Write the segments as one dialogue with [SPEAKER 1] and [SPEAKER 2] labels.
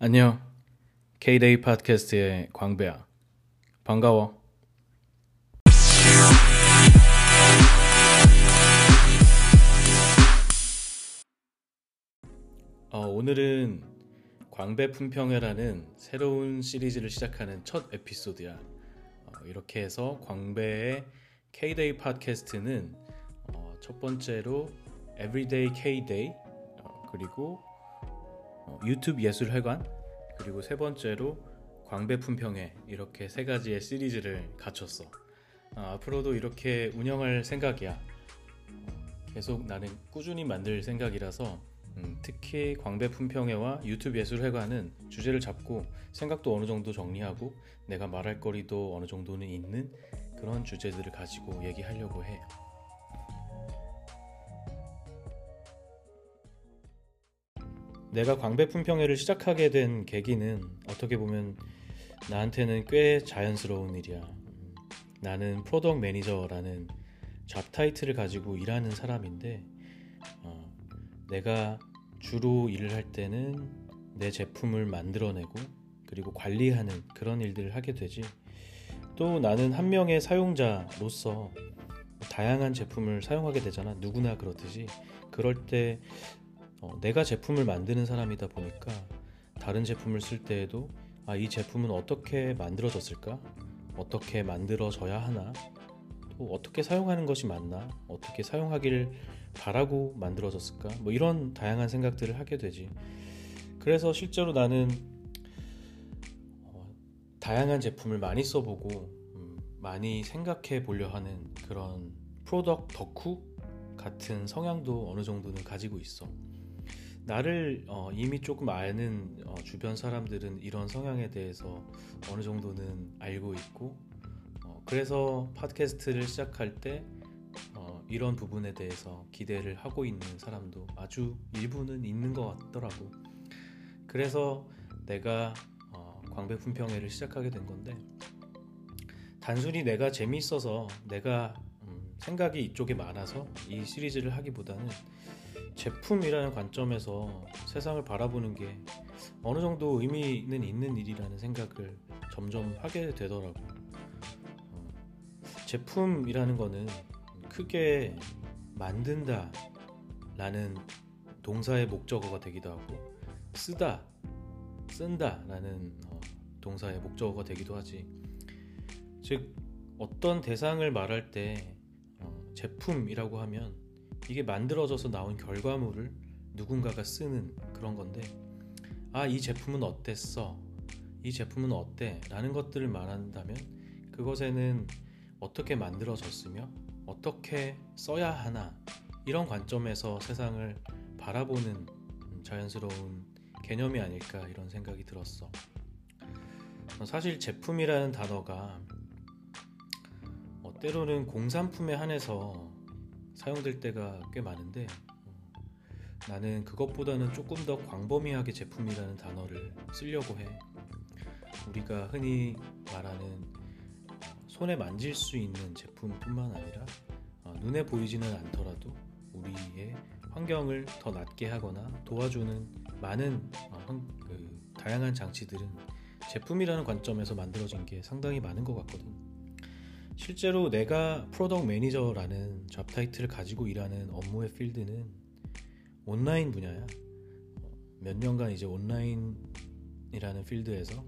[SPEAKER 1] 안녕. K-Day 팟캐스트의 광배야. 반가워. 어, 오늘은 광배 품평회라는 새로운 시리즈를 시작하는 첫 에피소드야. 어, 이렇게 해서 광배의 K-Day 팟캐스트는 어, 첫 번째로 Everyday K-Day 어, 그리고 어, 유튜브 예술회관 그리고 세 번째로 광배 품평회 이렇게 세 가지의 시리즈를 갖췄어. 어, 앞으로도 이렇게 운영할 생각이야. 어, 계속 나는 꾸준히 만들 생각이라서 음, 특히 광배 품평회와 유튜브 예술회관은 주제를 잡고 생각도 어느 정도 정리하고 내가 말할 거리도 어느 정도는 있는 그런 주제들을 가지고 얘기하려고 해. 내가 광배 품평회를 시작하게 된 계기는 어떻게 보면 나한테는 꽤 자연스러운 일이야. 음, 나는 프로덕 매니저라는 잡 타이틀을 가지고 일하는 사람인데 어, 내가 주로 일을 할 때는 내 제품을 만들어내고 그리고 관리하는 그런 일들을 하게 되지. 또 나는 한 명의 사용자로서 다양한 제품을 사용하게 되잖아. 누구나 그렇듯이. 그럴 때 어, 내가 제품을 만드는 사람이다 보니까 다른 제품을 쓸 때에도 아, 이 제품은 어떻게 만들어졌을까? 어떻게 만들어져야 하나? 또 어떻게 사용하는 것이 맞나? 어떻게 사용하기를 바라고 만들어졌을까? 뭐 이런 다양한 생각들을 하게 되지. 그래서 실제로 나는 어, 다양한 제품을 많이 써보고 음, 많이 생각해 보려 하는 그런 프로덕 덕후 같은 성향도 어느 정도는 가지고 있어. 나를 어, 이미 조금 아는 어, 주변 사람들은 이런 성향에 대해서 어느 정도는 알고 있고 어, 그래서 팟캐스트를 시작할 때 어, 이런 부분에 대해서 기대를 하고 있는 사람도 아주 일부는 있는 것 같더라고. 그래서 내가 어, 광배 품평회를 시작하게 된 건데 단순히 내가 재미있어서 내가 음, 생각이 이쪽에 많아서 이 시리즈를 하기보다는 제품이라는 관점에서 세상을 바라보는 게 어느 정도 의미는 있는 일이라는 생각을 점점 하게 되더라고. 어, 제품이라는 거는 크게 만든다 라는 동사의 목적어가 되기도 하고 쓰다, 쓴다 라는 어, 동사의 목적어가 되기도 하지. 즉, 어떤 대상을 말할 때 어, 제품이라고 하면 이게 만들어져서 나온 결과물을 누군가가 쓰는 그런 건데 아 이 제품은 어땠어? 이 제품은 어때? 라는 것들을 말한다면 그것에는 어떻게 만들어졌으며 어떻게 써야 하나? 이런 관점에서 세상을 바라보는 자연스러운 개념이 아닐까 이런 생각이 들었어. 사실 제품이라는 단어가 어, 때로는 공산품에 한해서 사용될 때가 꽤 많은데 어, 나는 그것보다는 조금 더 광범위하게 제품이라는 단어를 쓰려고 해. 우리가 흔히 말하는 손에 만질 수 있는 제품뿐만 아니라 어, 눈에 보이지는 않더라도 우리의 환경을 더 낫게 하거나 도와주는 많은 어, 그 다양한 장치들은 제품이라는 관점에서 만들어진 게 상당히 많은 것 같거든. 실제로 내가 프로덕 매니저라는 잡 타이틀을 가지고 일하는 업무의 필드는 온라인 분야야. 몇 년간 이제 온라인이라는 필드에서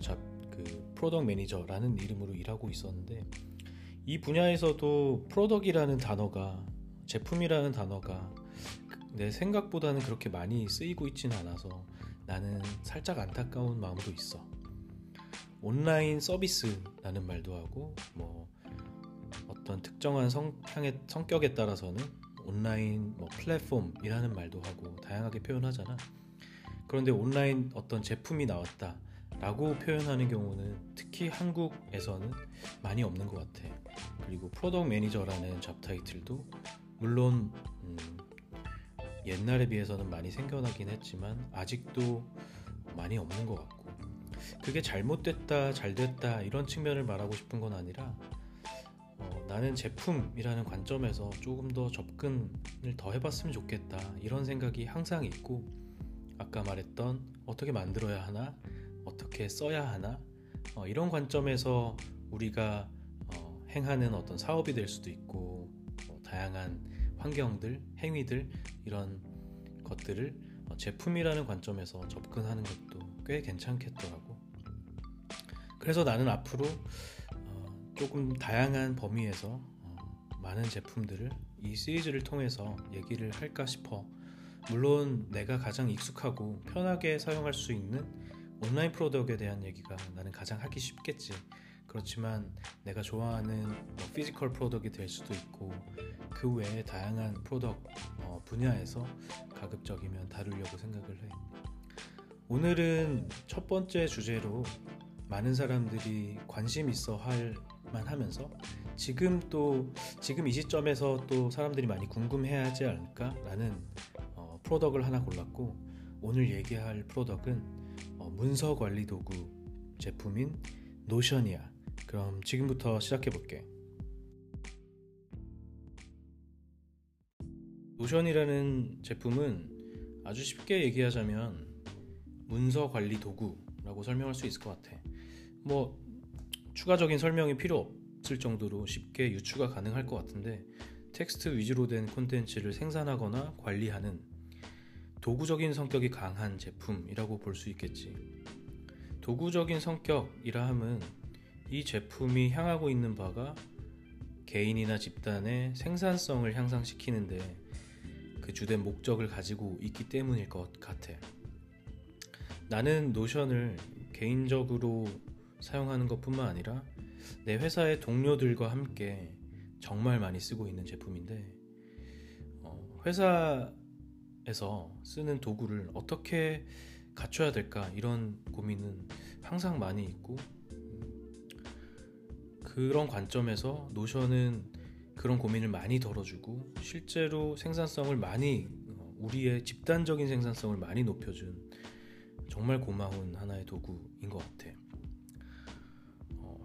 [SPEAKER 1] 잡 그 프로덕 매니저라는 이름으로 일하고 있었는데 이 분야에서도 프로덕이라는 단어가 제품이라는 단어가 내 생각보다는 그렇게 많이 쓰이고 있지는 않아서 나는 살짝 안타까운 마음도 있어. 온라인 서비스라는 말도 하고 뭐 어떤 특정한 성향의 성격에 따라서는 온라인 뭐 플랫폼이라는 말도 하고 다양하게 표현하잖아. 그런데 온라인 어떤 제품이 나왔다. 라고 표현하는 경우는 특히 한국에서는 많이 없는 것 같아. 그리고 프로덕 매니저라는 잡 타이틀도 물론 음, 옛날에 비해서는 많이 생겨나긴 했지만 아직도 많이 없는 것 같고 그게 잘못됐다 잘됐다 이런 측면을 말하고 싶은 건 아니라 어, 나는 제품이라는 관점에서 조금 더 접근을 더 해봤으면 좋겠다 이런 생각이 항상 있고 아까 말했던 어떻게 만들어야 하나, 어떻게 써야 하나, 어, 이런 관점에서 우리가 어, 행하는 어떤 사업이 될 수도 있고 어, 다양한 환경들, 행위들 이런 것들을 어, 제품이라는 관점에서 접근하는 것도 꽤 괜찮겠더라고. 그래서 나는 앞으로 어, 조금 다양한 범위에서 어, 많은 제품들을 이 시리즈를 통해서 얘기를 할까 싶어. 물론 내가 가장 익숙하고 편하게 사용할 수 있는 온라인 product에 대한 얘기가 나는 가장 하기 쉽겠지. 그렇지만 내가 좋아하는 뭐 physical product이 될 수도 있고 그 외에 다양한 product 어, 분야에서 가급적이면 다루려고 생각을 해. 오늘은 첫 번째 주제로 많은 사람들이 관심 있어 할 만 하면서 지금 또 지금 이 시점에서 또 사람들이 많이 궁금해하지 않을까라는 어, 프로덕을 하나 골랐고 오늘 얘기할 프로덕은 어, 문서 관리 도구 제품인 노션이야. 그럼 지금부터 시작해 볼게. Notion이라는 제품은 아주 쉽게 얘기하자면 문서 관리 도구라고 설명할 수 있을 것 같아. 뭐 추가적인 설명이 필요 없을 정도로 쉽게 유추가 가능할 것 같은데 텍스트 위주로 된 콘텐츠를 생산하거나 관리하는 도구적인 성격이 강한 제품이라고 볼 수 있겠지. 도구적인 성격이라 함은 이 제품이 향하고 있는 바가 개인이나 집단의 생산성을 향상시키는데 그 주된 목적을 가지고 있기 때문일 것 같아. 나는 노션을 개인적으로 사용하는 것 뿐만 아니라 내 회사의 동료들과 함께 정말 많이 쓰고 있는 제품인데, 어, 회사에서 쓰는 도구를 어떻게 갖춰야 될까 이런 고민은 항상 많이 있고, 그런 관점에서 Notion은 그런 고민을 많이 덜어주고 실제로 생산성을 많이 어, 우리의 집단적인 생산성을 많이 높여준 정말 고마운 하나의 도구인 것 같아.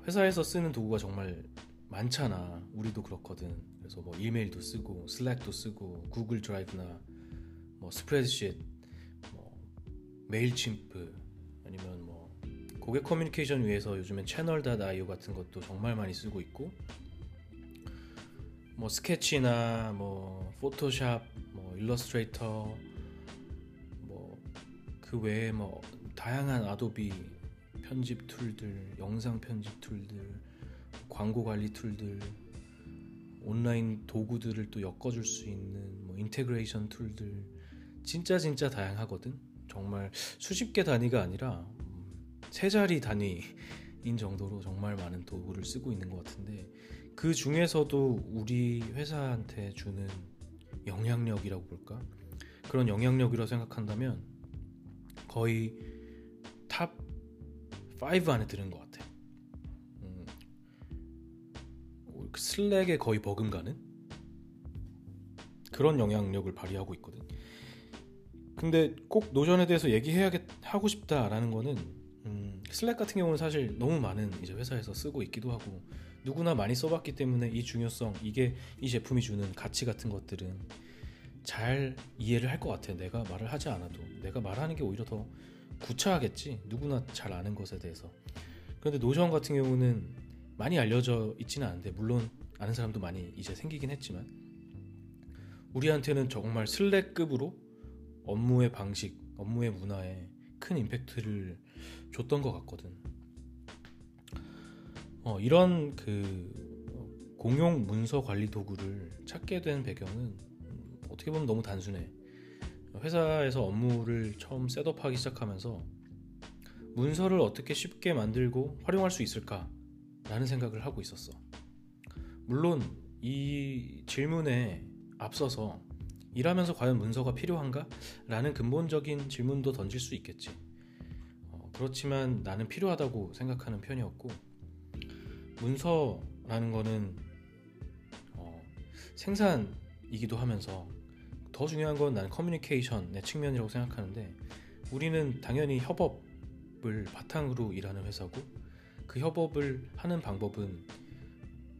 [SPEAKER 1] 어, 회사에서 쓰는 도구가 정말 많잖아. 우리도 그렇거든. 그래서 뭐 이메일도 쓰고 Slack도 쓰고 Google Drive나 뭐 스프레드시트, 뭐 Mailchimp 아니면 뭐 고객 커뮤니케이션 위해서 요즘엔 Channel.io 같은 것도 정말 많이 쓰고 있고 뭐 Sketch나 뭐 Photoshop, 뭐 Illustrator 뭐 그 외에 뭐 다양한 Adobe 편집 tool들, 영상 편집 tool들, 광고 관리 tool들, 온라인 도구들을 또 엮어줄 수 있는 뭐 integration tool들 진짜 진짜 다양하거든. 정말 수십 개 단위가 아니라 세 자리 단위인 정도로 정말 많은 도구를 쓰고 있는 것 같은데 그 중에서도 우리 회사한테 주는 영향력이라고 볼까? 그런 영향력이라고 생각한다면 거의 top 5 안에 드는 것 같아. 음, Slack에 거의 버금가는 그런 영향력을 발휘하고 있거든. 근데 꼭 Notion에 대해서 얘기해야 하고 싶다라는 거는 Slack 같은 경우는 사실 너무 많은 이제 회사에서 쓰고 있기도 하고 누구나 많이 써봤기 때문에 이 중요성 이게 이 제품이 주는 가치 같은 것들은 잘 이해를 할 것 같아요. 내가 말을 하지 않아도 내가 말하는 게 오히려 더 구차하겠지. 누구나 잘 아는 것에 대해서. 그런데 Notion 같은 경우는 많이 알려져 있지는 않은데 물론 아는 사람도 많이 이제 생기긴 했지만 우리한테는 정말 슬랙급으로 업무의 방식, 업무의 문화에 큰 임팩트를 줬던 것 같거든. 어, 이런 그 공용 문서 관리 도구를 찾게 된 배경은 어떻게 보면 너무 단순해. 회사에서 업무를 처음 셋업하기 시작하면서 문서를 어떻게 쉽게 만들고 활용할 수 있을까라는 생각을 하고 있었어. 물론 이 질문에 앞서서 일하면서 과연 문서가 필요한가? 라는 근본적인 질문도 던질 수 있겠지. 어, 그렇지만 나는 필요하다고 생각하는 편이었고, 문서라는 거는 어, 생산이기도 하면서 더 중요한 건 나는 커뮤니케이션의 측면이라고 생각하는데, 우리는 당연히 협업을 바탕으로 일하는 회사고, 그 협업을 하는 방법은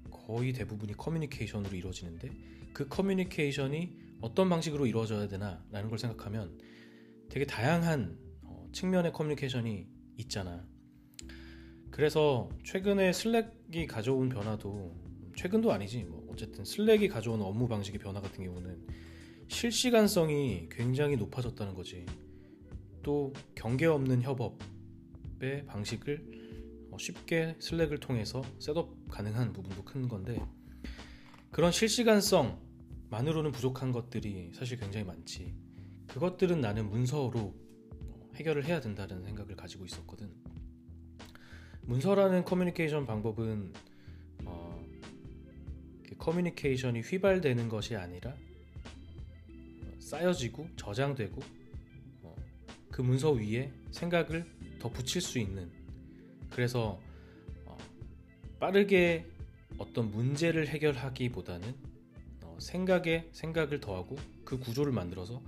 [SPEAKER 1] 거의 대부분이 커뮤니케이션으로 이루어지는데, 그 커뮤니케이션이 어떤 방식으로 이루어져야 되나라는 걸 생각하면 되게 다양한 어, 측면의 커뮤니케이션이 있잖아. 그래서 최근에 Slack이 가져온 변화도 최근도 아니지 뭐 어쨌든 Slack이 가져온 업무 방식의 변화 같은 경우는 실시간성이 굉장히 높아졌다는 거지. 또 경계 없는 협업의 방식을 어, 쉽게 Slack을 통해서 setup 가능한 부분도 큰 건데 그런 실시간성만으로는 부족한 것들이 사실 굉장히 많지. 그것들은 나는 문서로 해결을 해야 된다는 생각을 가지고 있었거든. 문서라는 커뮤니케이션 방법은 어, 커뮤니케이션이 휘발되는 것이 아니라 쌓여지고 저장되고 어, 그 문서 위에 생각을 더 붙일 수 있는 그래서 어, 빠르게 어떤 문제를 해결하기보다는 어, 생각에 생각을 더하고 그 구조를 만들어서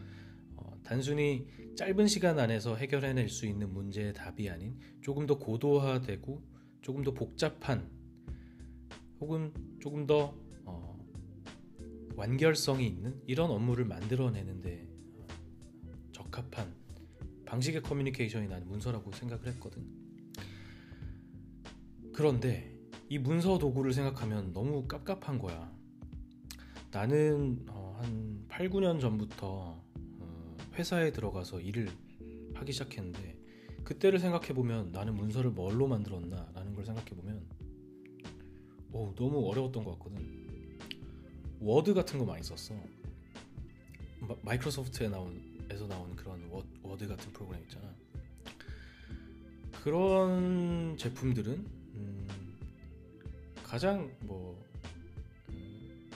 [SPEAKER 1] 단순히 짧은 시간 안에서 해결해낼 수 있는 문제의 답이 아닌 조금 더 고도화되고 조금 더 복잡한 혹은 조금 더 완결성이 있는 이런 업무를 만들어내는데 적합한 방식의 커뮤니케이션이 나는 문서라고 생각을 했거든. 그런데 이 문서 도구를 생각하면 너무 깝깝한 거야. 나는 어, 한 8, 9년 전부터 어, 회사에 들어가서 일을 하기 시작했는데 그때를 생각해 보면 나는 문서를 뭘로 만들었나 라는 걸 생각해 보면 너무 어려웠던 것 같거든. Word 같은 거 많이 썼어. Microsoft에 나온 에서 나온 그런 Word 같은 프로그램 있잖아. 그런 제품들은 음, 가장 뭐 음,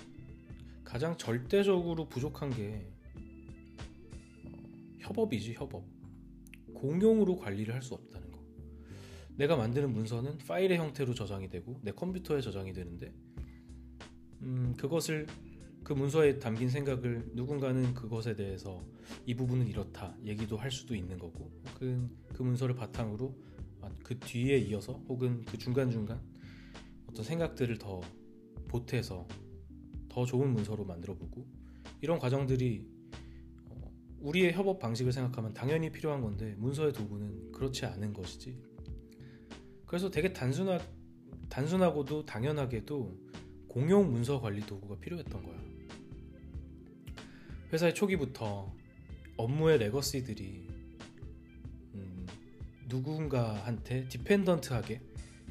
[SPEAKER 1] 가장 절대적으로 부족한 게 어, 협업이지 협업. 공용으로 관리를 할 수 없다는 거. 내가 만드는 문서는 파일의 형태로 저장이 되고 내 컴퓨터에 저장이 되는데 음, 그것을 그 문서에 담긴 생각을 누군가는 그것에 대해서 이 부분은 이렇다 얘기도 할 수도 있는 거고 혹은 그 문서를 바탕으로 아, 그 뒤에 이어서 혹은 그 중간중간 어떤 생각들을 더 보태서 더 좋은 문서로 만들어 보고 이런 과정들이 어, 우리의 협업 방식을 생각하면 당연히 필요한 건데 문서의 도구는 그렇지 않은 것이지. 그래서 되게 단순하, 단순하고도 당연하게도 공용 문서 관리 도구가 필요했던 거야. 회사의 초기부터 업무의 legacy들이 음, 누군가한테 dependent하게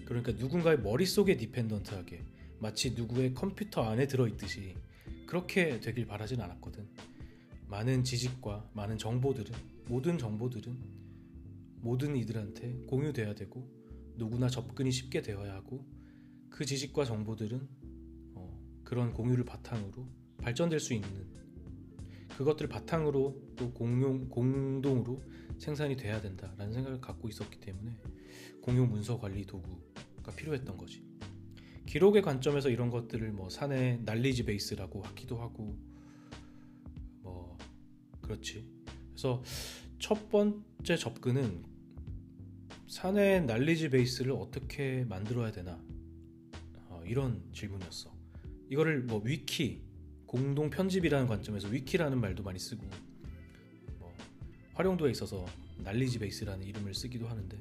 [SPEAKER 1] 그러니까 누군가의 머릿속에 dependent하게 마치 누구의 컴퓨터 안에 들어있듯이 그렇게 되길 바라진 않았거든. 많은 지식과 많은 정보들은 모든 정보들은 모든 이들한테 공유돼야 되고 누구나 접근이 쉽게 되어야 하고 그 지식과 정보들은 그런 공유를 바탕으로 발전될 수 있는 그것들 바탕으로 또 공용 공동으로 생산이 돼야 된다라는 생각을 갖고 있었기 때문에 공용 문서 관리 도구가 필요했던 거지. 기록의 관점에서 이런 것들을 뭐 사내 날리지 베이스라고 하기도 하고 뭐 그렇지. 그래서 첫 번째 접근은 사내 날리지 베이스를 어떻게 만들어야 되나 어, 이런 질문이었어. 이거를 뭐 위키 공동 편집이라는 관점에서 위키라는 말도 많이 쓰고 뭐 활용도에 있어서 날리지 베이스라는 이름을 쓰기도 하는데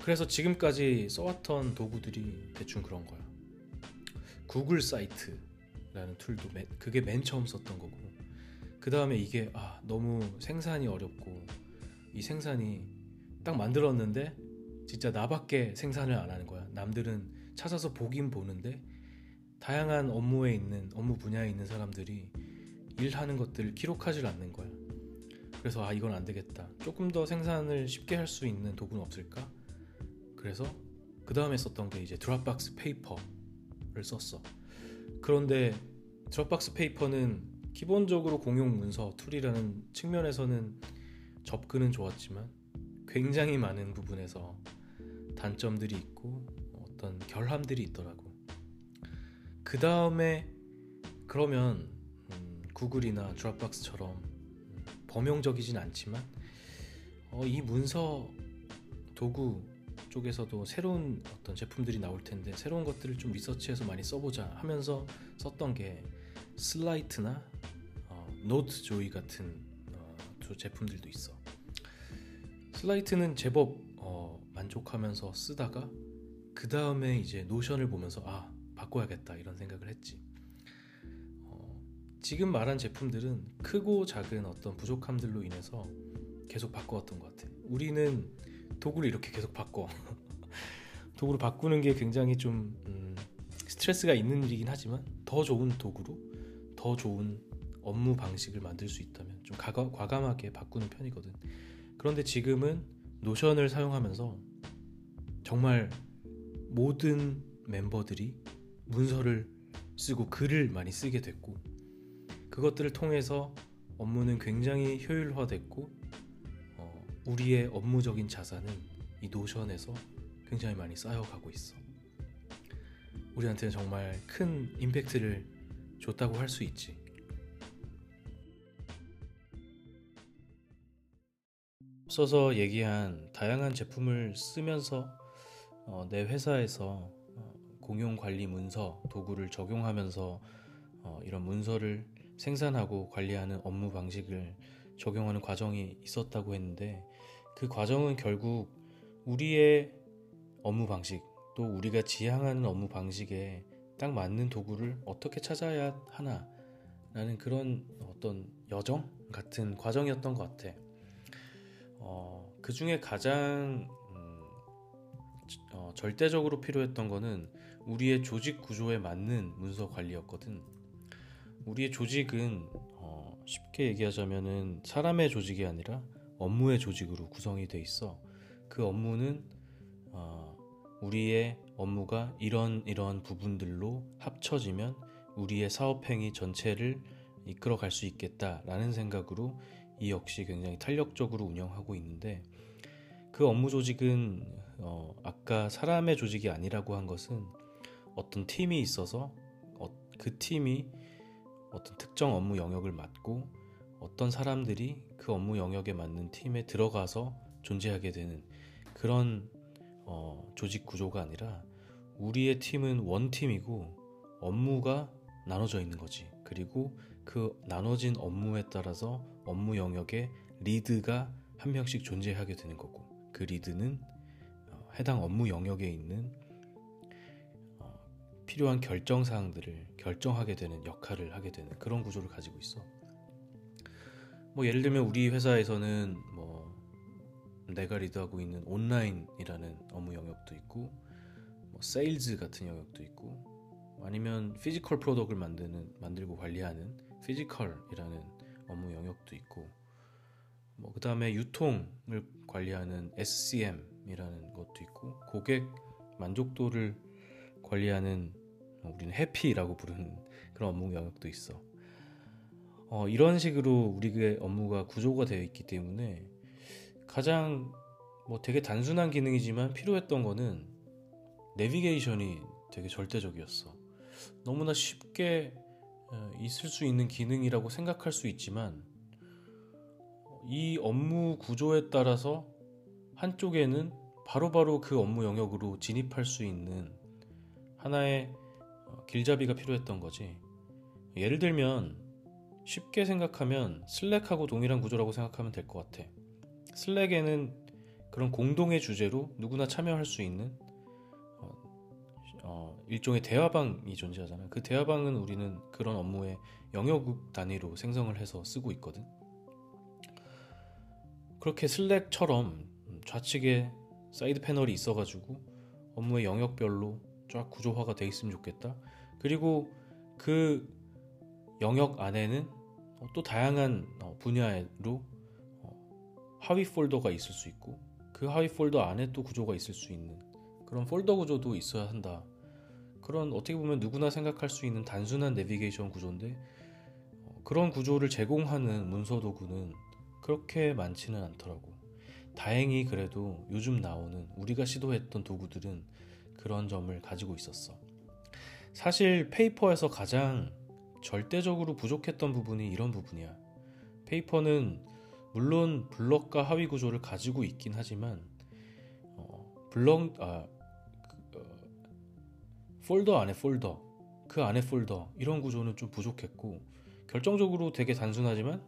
[SPEAKER 1] 그래서 지금까지 써왔던 도구들이 대충 그런 거야. 구글 사이트라는 툴도 맨, 그게 맨 처음 썼던 거고 그 다음에 이게 아 너무 생산이 어렵고 이 생산이 딱 만들었는데 진짜 나밖에 생산을 안 하는 거야. 남들은 찾아서 보긴 보는데 다양한 업무에 있는 업무 분야에 있는 사람들이 일하는 것들을 기록하지 않는 거야. 그래서 아 이건 안 되겠다. 조금 더 생산을 쉽게 할 수 있는 도구는 없을까? 그래서 그 다음에 썼던 게 이제 Dropbox Paper를 썼어. 그런데 Dropbox Paper는 기본적으로 공용 문서 tool이라는 측면에서는 접근은 좋았지만 굉장히 많은 부분에서 단점들이 있고 어떤 결함들이 있더라고. 그 다음에 그러면 음, Google이나 Dropbox처럼 음, 범용적이진 않지만 어, 이 문서 도구 쪽에서도 새로운 어떤 제품들이 나올 텐데 새로운 것들을 좀 리서치해서 많이 써보자 하면서 썼던 게 Slite나 어, Notejoy 같은 어, 제품들도 있어. Slite는 제법 어, 만족하면서 쓰다가 그 다음에 이제 Notion을 보면서 아 바꿔야겠다 이런 생각을 했지. 어, 지금 말한 제품들은 크고 작은 어떤 부족함들로 인해서 계속 바꿔왔던 것 같아. 우리는 도구를 이렇게 계속 바꿔. 도구를 바꾸는 게 굉장히 좀 음, 스트레스가 있는 일이긴 하지만 더 좋은 도구로 더 좋은 업무 방식을 만들 수 있다면 좀 과감하게 바꾸는 편이거든. 그런데 지금은 노션을 사용하면서 정말 모든 멤버들이 문서를 쓰고 글을 많이 쓰게 됐고 그것들을 통해서 업무는 굉장히 효율화됐고 어, 우리의 업무적인 자산은 이 노션에서 굉장히 많이 쌓여가고 있어. 우리한테는 정말 큰 임팩트를 줬다고 할 수 있지. 앞서서 얘기한 다양한 제품을 쓰면서 어, 내 회사에서 어, 공용 관리 문서 도구를 적용하면서 어, 이런 문서를 생산하고 관리하는 업무 방식을 적용하는 과정이 있었다고 했는데 그 과정은 결국 우리의 업무 방식 또 우리가 지향하는 업무 방식에 딱 맞는 도구를 어떻게 찾아야 하나 라는 그런 어떤 여정 같은 과정이었던 것 같아. 어, 그 중에 가장 어, 절대적으로 필요했던 거는 우리의 조직 구조에 맞는 문서 관리였거든. 우리의 조직은 어, 쉽게 얘기하자면은 사람의 조직이 아니라 업무의 조직으로 구성이 돼 있어. 그 업무는 어, 우리의 업무가 이런 이런 부분들로 합쳐지면 우리의 사업 행위 전체를 이끌어 갈 수 있겠다라는 생각으로 이 역시 굉장히 탄력적으로 운영하고 있는데 그 업무 조직은 어, 아까 사람의 조직이 아니라고 한 것은 어떤 팀이 있어서 어, 그 팀이 어떤 특정 업무 영역을 맡고 어떤 사람들이 그 업무 영역에 맞는 팀에 들어가서 존재하게 되는 그런 어, 조직 구조가 아니라 우리의 팀은 원팀이고 업무가 나눠져 있는 거지. 그리고 그 나눠진 업무에 따라서 업무 영역에 lead가 한 명씩 존재하게 되는 거고 그 lead는 어, 해당 업무 영역에 있는 어, 필요한 결정 사항들을 결정하게 되는 역할을 하게 되는 그런 구조를 가지고 있어. 뭐 예를 들면 우리 회사에서는 뭐 내가 lead하고 있는 온라인이라는 업무 영역도 있고 뭐 sales 같은 영역도 있고 아니면 physical product를 만드는 만들고 관리하는 피지컬이라는 업무 영역도 있고 뭐 그다음에 유통을 관리하는 SCM이라는 것도 있고 고객 만족도를 관리하는 우리는 해피라고 부르는 그런 업무 영역도 있어. 어, 이런 식으로 우리의 업무가 구조가 되어 있기 때문에 가장 뭐 되게 단순한 기능이지만 필요했던 거는 내비게이션이 되게 절대적이었어. 너무나 쉽게 어, 있을 수 있는 기능이라고 생각할 수 있지만 이 업무 구조에 따라서 한쪽에는 바로바로 그 업무 영역으로 진입할 수 있는 하나의 어, 길잡이가 필요했던 거지. 예를 들면 쉽게 생각하면 슬랙하고 동일한 구조라고 생각하면 될 것 같아. 슬랙에는 그런 공동의 주제로 누구나 참여할 수 있는 어, 일종의 대화방이 존재하잖아요. 그 대화방은 우리는 그런 업무의 영역군 단위로 생성을 해서 쓰고 있거든. 그렇게 Slack처럼 좌측에 side panel이 있어가지고 업무의 영역별로 쫙 구조화가 돼 있으면 좋겠다. 그리고 그 영역 안에는 또 다양한 어, 분야로 어, 하위 폴더가 있을 수 있고 그 하위 폴더 안에 또 구조가 있을 수 있는 그런 폴더 구조도 있어야 한다. 그런 어떻게 보면 누구나 생각할 수 있는 단순한 내비게이션 구조인데 어, 그런 구조를 제공하는 문서 도구는 그렇게 많지는 않더라고. 다행히 그래도 요즘 나오는 우리가 시도했던 도구들은 그런 점을 가지고 있었어. 사실 Paper에서 가장 절대적으로 부족했던 부분이 이런 부분이야. Paper는 물론 블럭과 하위 구조를 가지고 있긴 하지만 어, 블럭 아 폴더 안에 폴더, 그 안에 폴더 이런 구조는 좀 부족했고 결정적으로 되게 단순하지만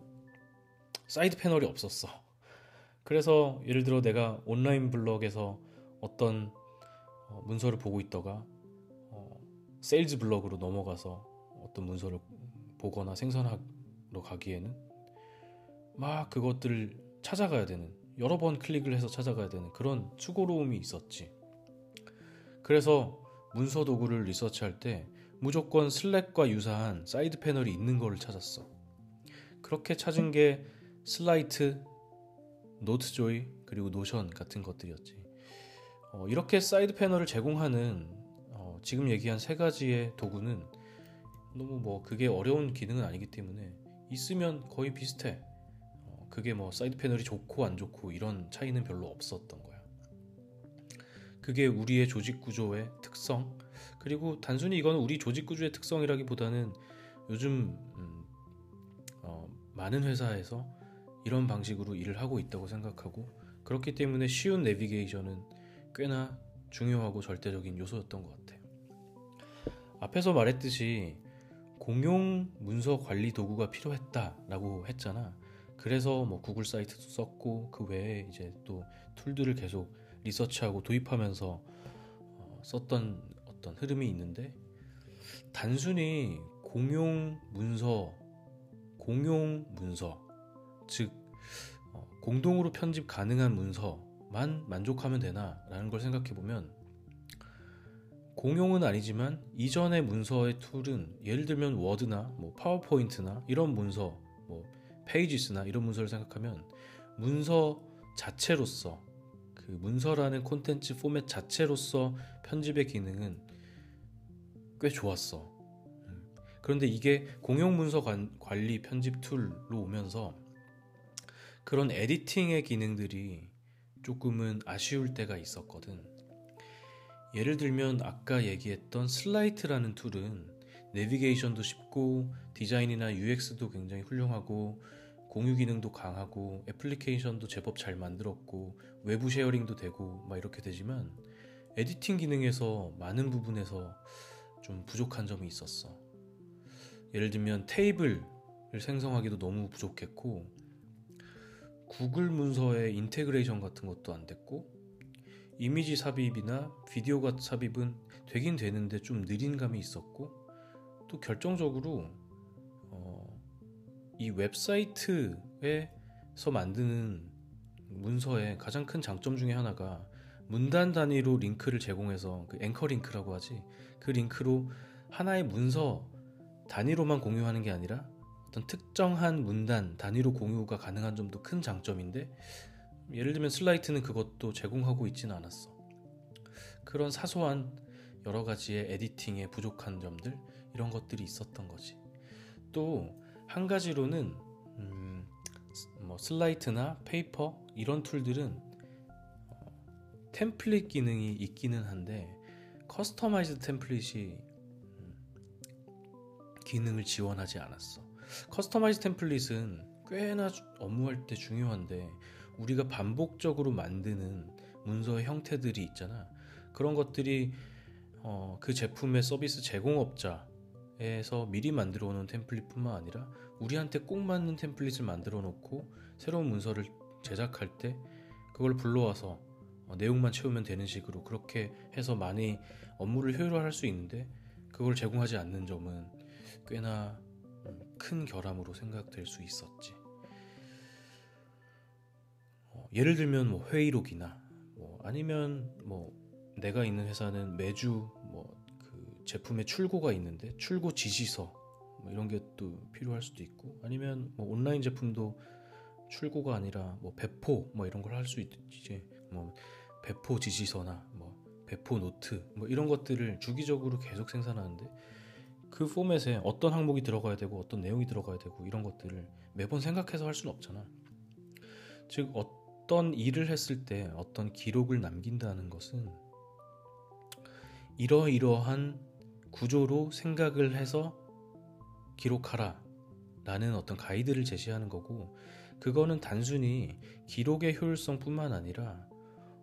[SPEAKER 1] side panel이 없었어. 그래서 예를 들어 내가 온라인 블럭에서 어떤 어, 문서를 보고 있다가 어, sales 블럭으로 넘어가서 어떤 문서를 보거나 생산하러 가기에는 막 그것들을 찾아가야 되는 여러 번 클릭을 해서 찾아가야 되는 그런 수고로움이 있었지. 그래서 문서 도구를 리서치할 때 무조건 Slack과 유사한 side panel이 있는 거를 찾았어. 그렇게 찾은 게 Slite, Notejoy 그리고 Notion 같은 것들이었지. 어, 이렇게 side panel을 제공하는 어, 지금 얘기한 세 가지의 도구는 너무 뭐 그게 어려운 기능은 아니기 때문에 있으면 거의 비슷해. 어, 그게 뭐 side panel이 좋고 안 좋고 이런 차이는 별로 없었던 거야. 그게 우리의 조직 구조의 특성 그리고 단순히 이건 우리 조직 구조의 특성이라기보다는 요즘 음, 어, 많은 회사에서 이런 방식으로 일을 하고 있다고 생각하고 그렇기 때문에 쉬운 내비게이션은 꽤나 중요하고 절대적인 요소였던 것 같아요. 앞에서 말했듯이 공용 문서 관리 도구가 필요했다라고 했잖아. 그래서 뭐 구글 사이트도 썼고 그 외에 이제 또 툴들을 계속 리서치하고 도입하면서 어, 썼던 어떤 흐름이 있는데 단순히 공용 문서 공용 문서 즉 어, 공동으로 편집 가능한 문서 만 만족하면 되나 라는 걸 생각해 보면 공용은 아니지만 이전의 문서의 툴은 예를 들면 워드나 뭐 파워포인트나 이런 문서, 뭐 페이지스나 이런 문서를 생각하면 문서 자체로서 그 문서라는 콘텐츠 포맷 자체로서 편집의 기능은 꽤 좋았어. 음. 그런데 이게 공용 문서 관리 편집 툴로 오면서 그런 editing의 기능들이 조금은 아쉬울 때가 있었거든. 예를 들면 아까 얘기했던 슬라이트라는 툴은 내비게이션도 쉽고 디자인이나 UX도 굉장히 훌륭하고 공유 기능도 강하고 애플리케이션도 제법 잘 만들었고 외부 sharing도 되고 막 이렇게 되지만 editing 기능에서 많은 부분에서 좀 부족한 점이 있었어. 예를 들면 테이블을 생성하기도 너무 부족했고 구글 문서의 integration 같은 것도 안 됐고 이미지 삽입이나 비디오가 삽입은 되긴 되는데 좀 느린 감이 있었고 또 결정적으로 어, 이 웹사이트에서 만드는 문서의 가장 큰 장점 중에 하나가 문단 단위로 링크를 제공해서 그 앵커 링크라고 하지 그 링크로 하나의 문서 단위로만 공유하는 게 아니라 어떤 특정한 문단 단위로 공유가 가능한 점도 큰 장점인데 예를 들면 슬라이트는 그것도 제공하고 있지는 않았어. 그런 사소한 여러 가지의 에디팅에 부족한 점들 이런 것들이 있었던 거지. 또 한 가지로는 음, 뭐 슬라이트나 페이퍼 이런 툴들은 어, 템플릿 기능이 있기는 한데 customize template이 음, 기능을 지원하지 않았어. customize template은 꽤나 업무할 때 중요한데 우리가 반복적으로 만드는 문서의 형태들이 있잖아. 그런 것들이 어, 그 제품의 서비스 제공업자에서 미리 만들어 놓은 템플릿뿐만 아니라 우리한테 꼭 맞는 템플릿을 만들어 놓고 새로운 문서를 제작할 때 그걸 불러와서 어, 내용만 채우면 되는 식으로 그렇게 해서 많이 업무를 효율화할 수 있는데 그걸 제공하지 않는 점은 꽤나 음, 큰 결함으로 생각될 수 있었지. 예를 들면 뭐 회의록이나 뭐 아니면 뭐 내가 있는 회사는 매주 뭐 그 제품의 출고가 있는데 출고 지시서 뭐 이런 게 또 필요할 수도 있고 아니면 뭐 온라인 제품도 출고가 아니라 뭐 배포 뭐 이런 걸 할 수 있지 뭐 배포 지시서나 뭐 배포 노트 뭐 이런 것들을 주기적으로 계속 생산하는데 그 포맷에 어떤 항목이 들어가야 되고 어떤 내용이 들어가야 되고 이런 것들을 매번 생각해서 할 수는 없잖아. 즉 어, 어떤 일을 했을 때 어떤 기록을 남긴다는 것은 이러이러한 구조로 생각을 해서 기록하라 라는 어떤 가이드를 제시하는 거고 그거는 단순히 기록의 효율성뿐만 아니라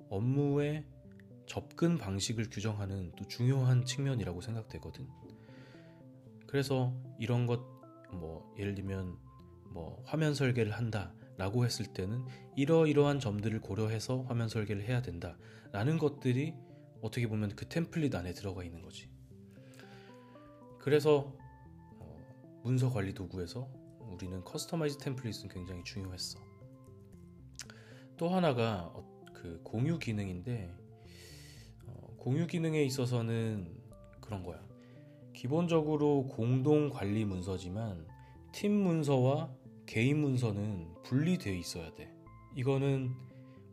[SPEAKER 1] 업무의 접근 방식을 규정하는 또 중요한 측면이라고 생각되거든. 그래서 이런 것 뭐 예를 들면 뭐 화면 설계를 한다
[SPEAKER 2] 라고 했을 때는 이러이러한 점들을 고려해서 화면 설계를 해야 된다 라는 것들이 어떻게 보면 그 템플릿 안에 들어가 있는 거지. 그래서 어, 문서 관리 도구에서 우리는 customize template은 굉장히 중요했어. 또 하나가 어, 그 공유 기능인데 어, 공유 기능에 있어서는 그런 거야 기본적으로 공동 관리 문서지만 팀 문서와 개인 문서는 분리되어 있어야 돼. 이거는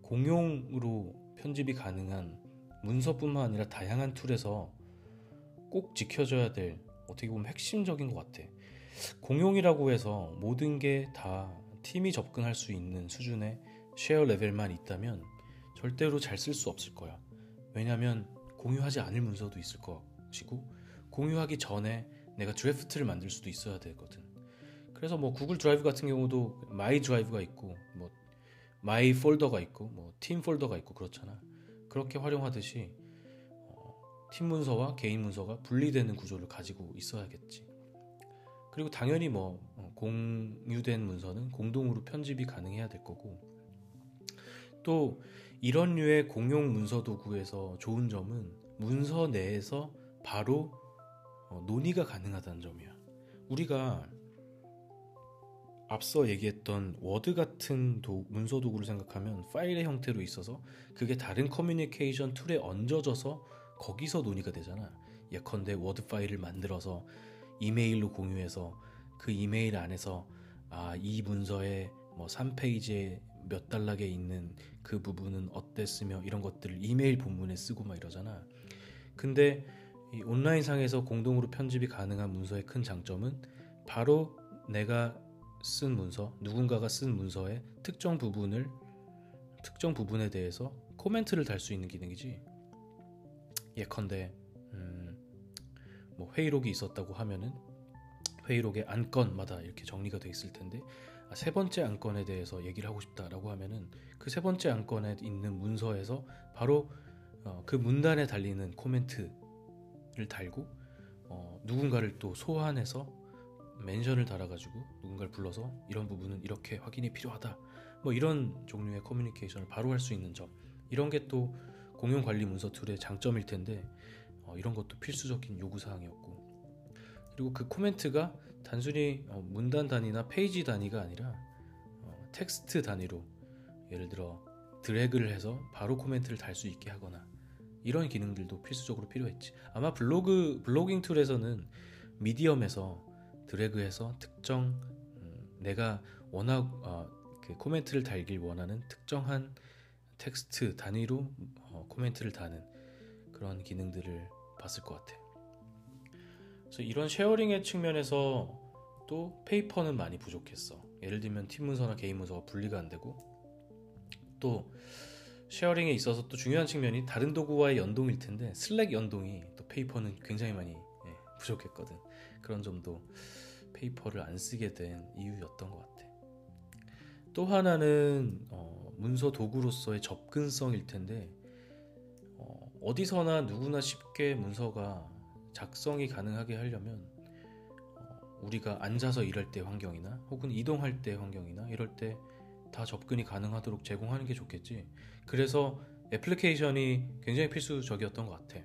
[SPEAKER 2] 공용으로 편집이 가능한 문서뿐만 아니라 다양한 툴에서 꼭 지켜져야 될 어떻게 보면 핵심적인 것 같아. 공용이라고 해서 모든 게 다 팀이 접근할 수 있는 수준의 쉐어 레벨만 있다면 절대로 잘 쓸 수 없을 거야. 왜냐하면 공유하지 않을 문서도 있을 것이고 공유하기 전에 내가 드래프트를 만들 수도 있어야 되거든. 그래서 뭐 구글 드라이브 같은 경우도 my drive가 있고 뭐 my folder가 있고 뭐 팀 폴더가 있고 그렇잖아. 그렇게 활용하듯이 어, 팀 문서와 개인 문서가 분리되는 구조를 가지고 있어야겠지. 그리고 당연히 뭐 어, 공유된 문서는 공동으로 편집이 가능해야 될 거고 또 이런 류의 공용 문서 도구에서 좋은 점은 문서 내에서 바로 어, 논의가 가능하다는 점이야. 우리가 앞서 얘기했던 워드 같은 도, 문서 도구를 생각하면 파일의 형태로 있어서 그게 다른 커뮤니케이션 툴에 얹어져서 거기서 논의가 되잖아. 예컨대 워드 파일을 만들어서 이메일로 공유해서 그 이메일 안에서 아, 이 문서에 뭐 3페이지에 몇 단락에 있는 그 부분은 어땠으며 이런 것들을 이메일 본문에 쓰고 막 이러잖아. 근데 이 온라인상에서 공동으로 편집이 가능한 문서의 큰 장점은 바로 내가 쓴 문서, 누군가가 쓴 문서의 특정 부분을 특정 부분에 대해서 코멘트를 달 수 있는 기능이지. 예컨대 음, 뭐 회의록이 있었다고 하면은 회의록의 안건마다 이렇게 정리가 돼 있을 텐데 아, 세 번째 안건에 대해서 얘기를 하고 싶다라고 하면은 그 세 번째 안건에 있는 문서에서 바로 어, 그 문단에 달리는 코멘트 를 달고 어, 누군가를 또 소환해서 mention을 달아가지고 누군가를 불러서 이런 부분은 이렇게 확인이 필요하다. 뭐 이런 종류의 커뮤니케이션을 바로 할 수 있는 점 이런 게 또 공용 관리 문서 툴의 장점일 텐데 어, 이런 것도 필수적인 요구 사항이었고 그리고 그 코멘트가 단순히 어, 문단 단위나 페이지 단위가 아니라 어, 텍스트 단위로 예를 들어 드래그를 해서 바로 코멘트를 달 수 있게 하거나 이런 기능들도 필수적으로 필요했지. 아마 블로그 blogging 툴에서는 미디엄에서 드래그해서 특정 음, 내가 워낙 어, 그 코멘트를 달길 원하는 특정한 텍스트 단위로 어, 코멘트를 다는 그런 기능들을 봤을 것 같아. 그래서 이런 sharing의 측면에서 또 페이퍼는 많이 부족했어. 예를 들면 팀 문서나 개인 문서가 분리가 안 되고 또 sharing에 있어서 또 중요한 측면이 다른 도구와의 연동일 텐데 슬랙 연동이 또 페이퍼는 굉장히 많이 예, 부족했거든. 그런 점도 페이퍼를 안 쓰게 된 이유였던 것 같아. 또 하나는 어, 문서 도구로서의 접근성일 텐데 어디서나 누구나 쉽게 문서가 작성이 가능하게 하려면 어, 우리가 앉아서 일할 때 환경이나 혹은 이동할 때 환경이나 이럴 때 다 접근이 가능하도록 제공하는 게 좋겠지. 그래서 애플리케이션이 굉장히 필수적이었던 것 같아.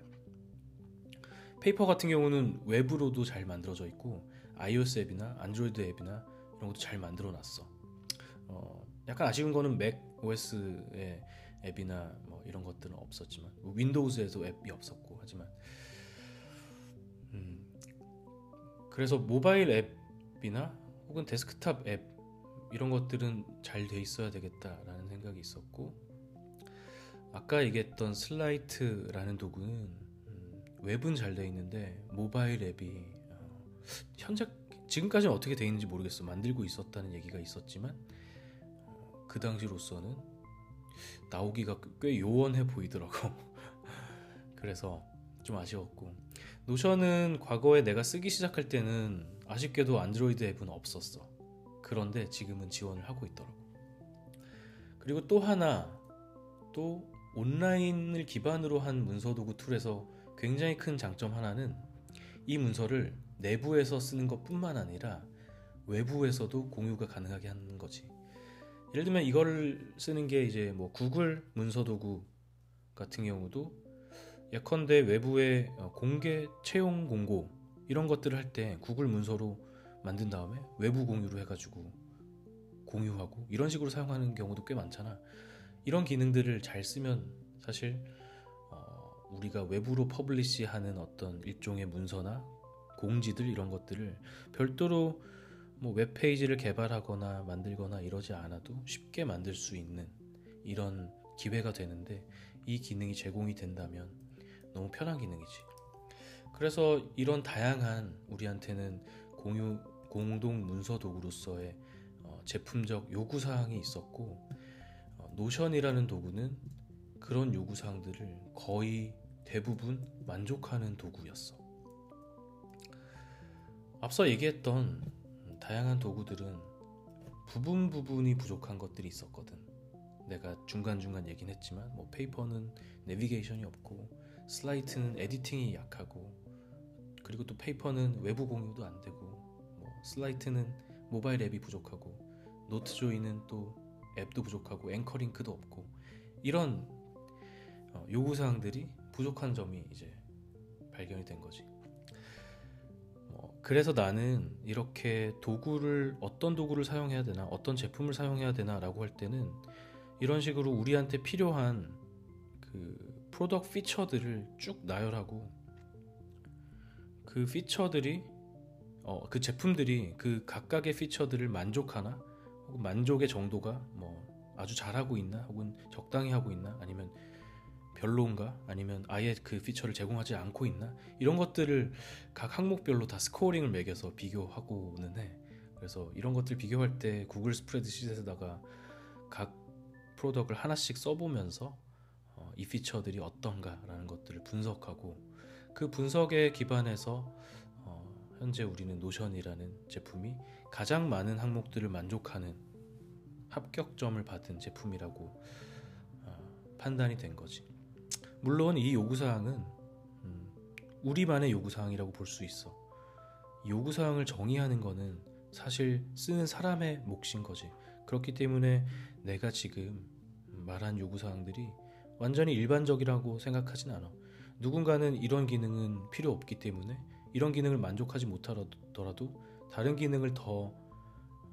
[SPEAKER 2] 페이퍼 같은 경우는 웹으로도 잘 만들어져 있고 iOS 앱이나 안드로이드 앱이나 이런 것도 잘 만들어 놨어. 어, 약간 아쉬운 거는 맥 OS의 앱이나 뭐 이런 것들은 없었지만 뭐 윈도우즈에도 앱이 없었고 하지만 음, 그래서 모바일 앱이나 혹은 데스크탑 앱 이런 것들은 잘 돼 있어야 되겠다라는 생각이 있었고 아까 얘기했던 Slite라는 도구는 음, 웹은 잘 돼 있는데 모바일 앱이 현재 지금까지는 어떻게 되어 있는지 모르겠어. 만들고 있었다는 얘기가 있었지만 어, 그 당시로서는 나오기가 꽤 요원해 보이더라고. 그래서 좀 아쉬웠고 노션은 과거에 내가 쓰기 시작할 때는 아쉽게도 안드로이드 앱은 없었어. 그런데 지금은 지원을 하고 있더라고. 그리고 또 하나 또 온라인을 기반으로 한 문서 도구 툴에서 굉장히 큰 장점 하나는 이 문서를 내부에서 쓰는 것뿐만 아니라 외부에서도 공유가 가능하게 하는 거지. 예를 들면 이걸 쓰는 게 이제 뭐 구글 문서 도구 같은 경우도 예컨대 외부의 어, 공개 채용 공고 이런 것들을 할 때 구글 문서로 만든 다음에 외부 공유로 해가지고 공유하고 이런 식으로 사용하는 경우도 꽤 많잖아. 이런 기능들을 잘 쓰면 사실 어, 우리가 외부로 퍼블리시하는 어떤 일종의 문서나 공지들 이런 것들을 별도로 뭐 웹페이지를 개발하거나 만들거나 이러지 않아도 쉽게 만들 수 있는 이런 기회가 되는데 이 기능이 제공이 된다면 너무 편한 기능이지. 그래서 이런 다양한 우리한테는 공유 공동 문서 도구로서의 어, 제품적 요구 사항이 있었고 어, 노션이라는 도구는 그런 요구 사항들을 거의 대부분 만족하는 도구였어. 앞서 얘기했던 다양한 도구들은 부분 부분이 부족한 것들이 있었거든. 내가 중간중간 얘긴 했지만 뭐 Paper는 내비게이션이 없고 Slite는 editing이 약하고 그리고 또 Paper는 외부 공유도 안 되고 뭐 Slite는 모바일 앱이 부족하고 Notejoy는 또 앱도 부족하고 anchor link도 없고 이런 어, 요구 사항들이 부족한 점이 이제 발견이 된 거지. 어, 그래서 나는 이렇게 도구를 어떤 도구를 사용해야 되나, 어떤 제품을 사용해야 되나라고 할 때는 이런 식으로 우리한테 필요한 그 product feature들을 쭉 나열하고 그 feature들이 어, 그 제품들이 그 각각의 feature들을 만족하나? 혹은 만족의 정도가 뭐 아주 잘하고 있나? 혹은 적당히 하고 있나? 아니면 별로인가? 아니면 아예 그 feature를 제공하지 않고 있나? 이런 것들을 각 항목별로 다 scoring을 매겨서 비교하고는 해. 그래서 이런 것들 비교할 때 구글 스프레드시트에다가 각 product를 하나씩 써보면서 어, 이 feature들이 어떤가라는 것들을 분석하고 그 분석에 기반해서 어, 현재 우리는 Notion이라는 제품이 가장 많은 항목들을 만족하는 합격점을 받은 제품이라고 어, 판단이 된 거지. 물론 이 요구사항은 음, 우리만의 요구사항이라고 볼 수 있어. 요구사항을 정의하는 거는 사실 쓰는 사람의 몫인 거지. 그렇기 때문에 내가 지금 말한 요구사항들이 완전히 일반적이라고 생각하진 않아. 누군가는 이런 기능은 필요 없기 때문에 이런 기능을 만족하지 못하더라도 다른 기능을 더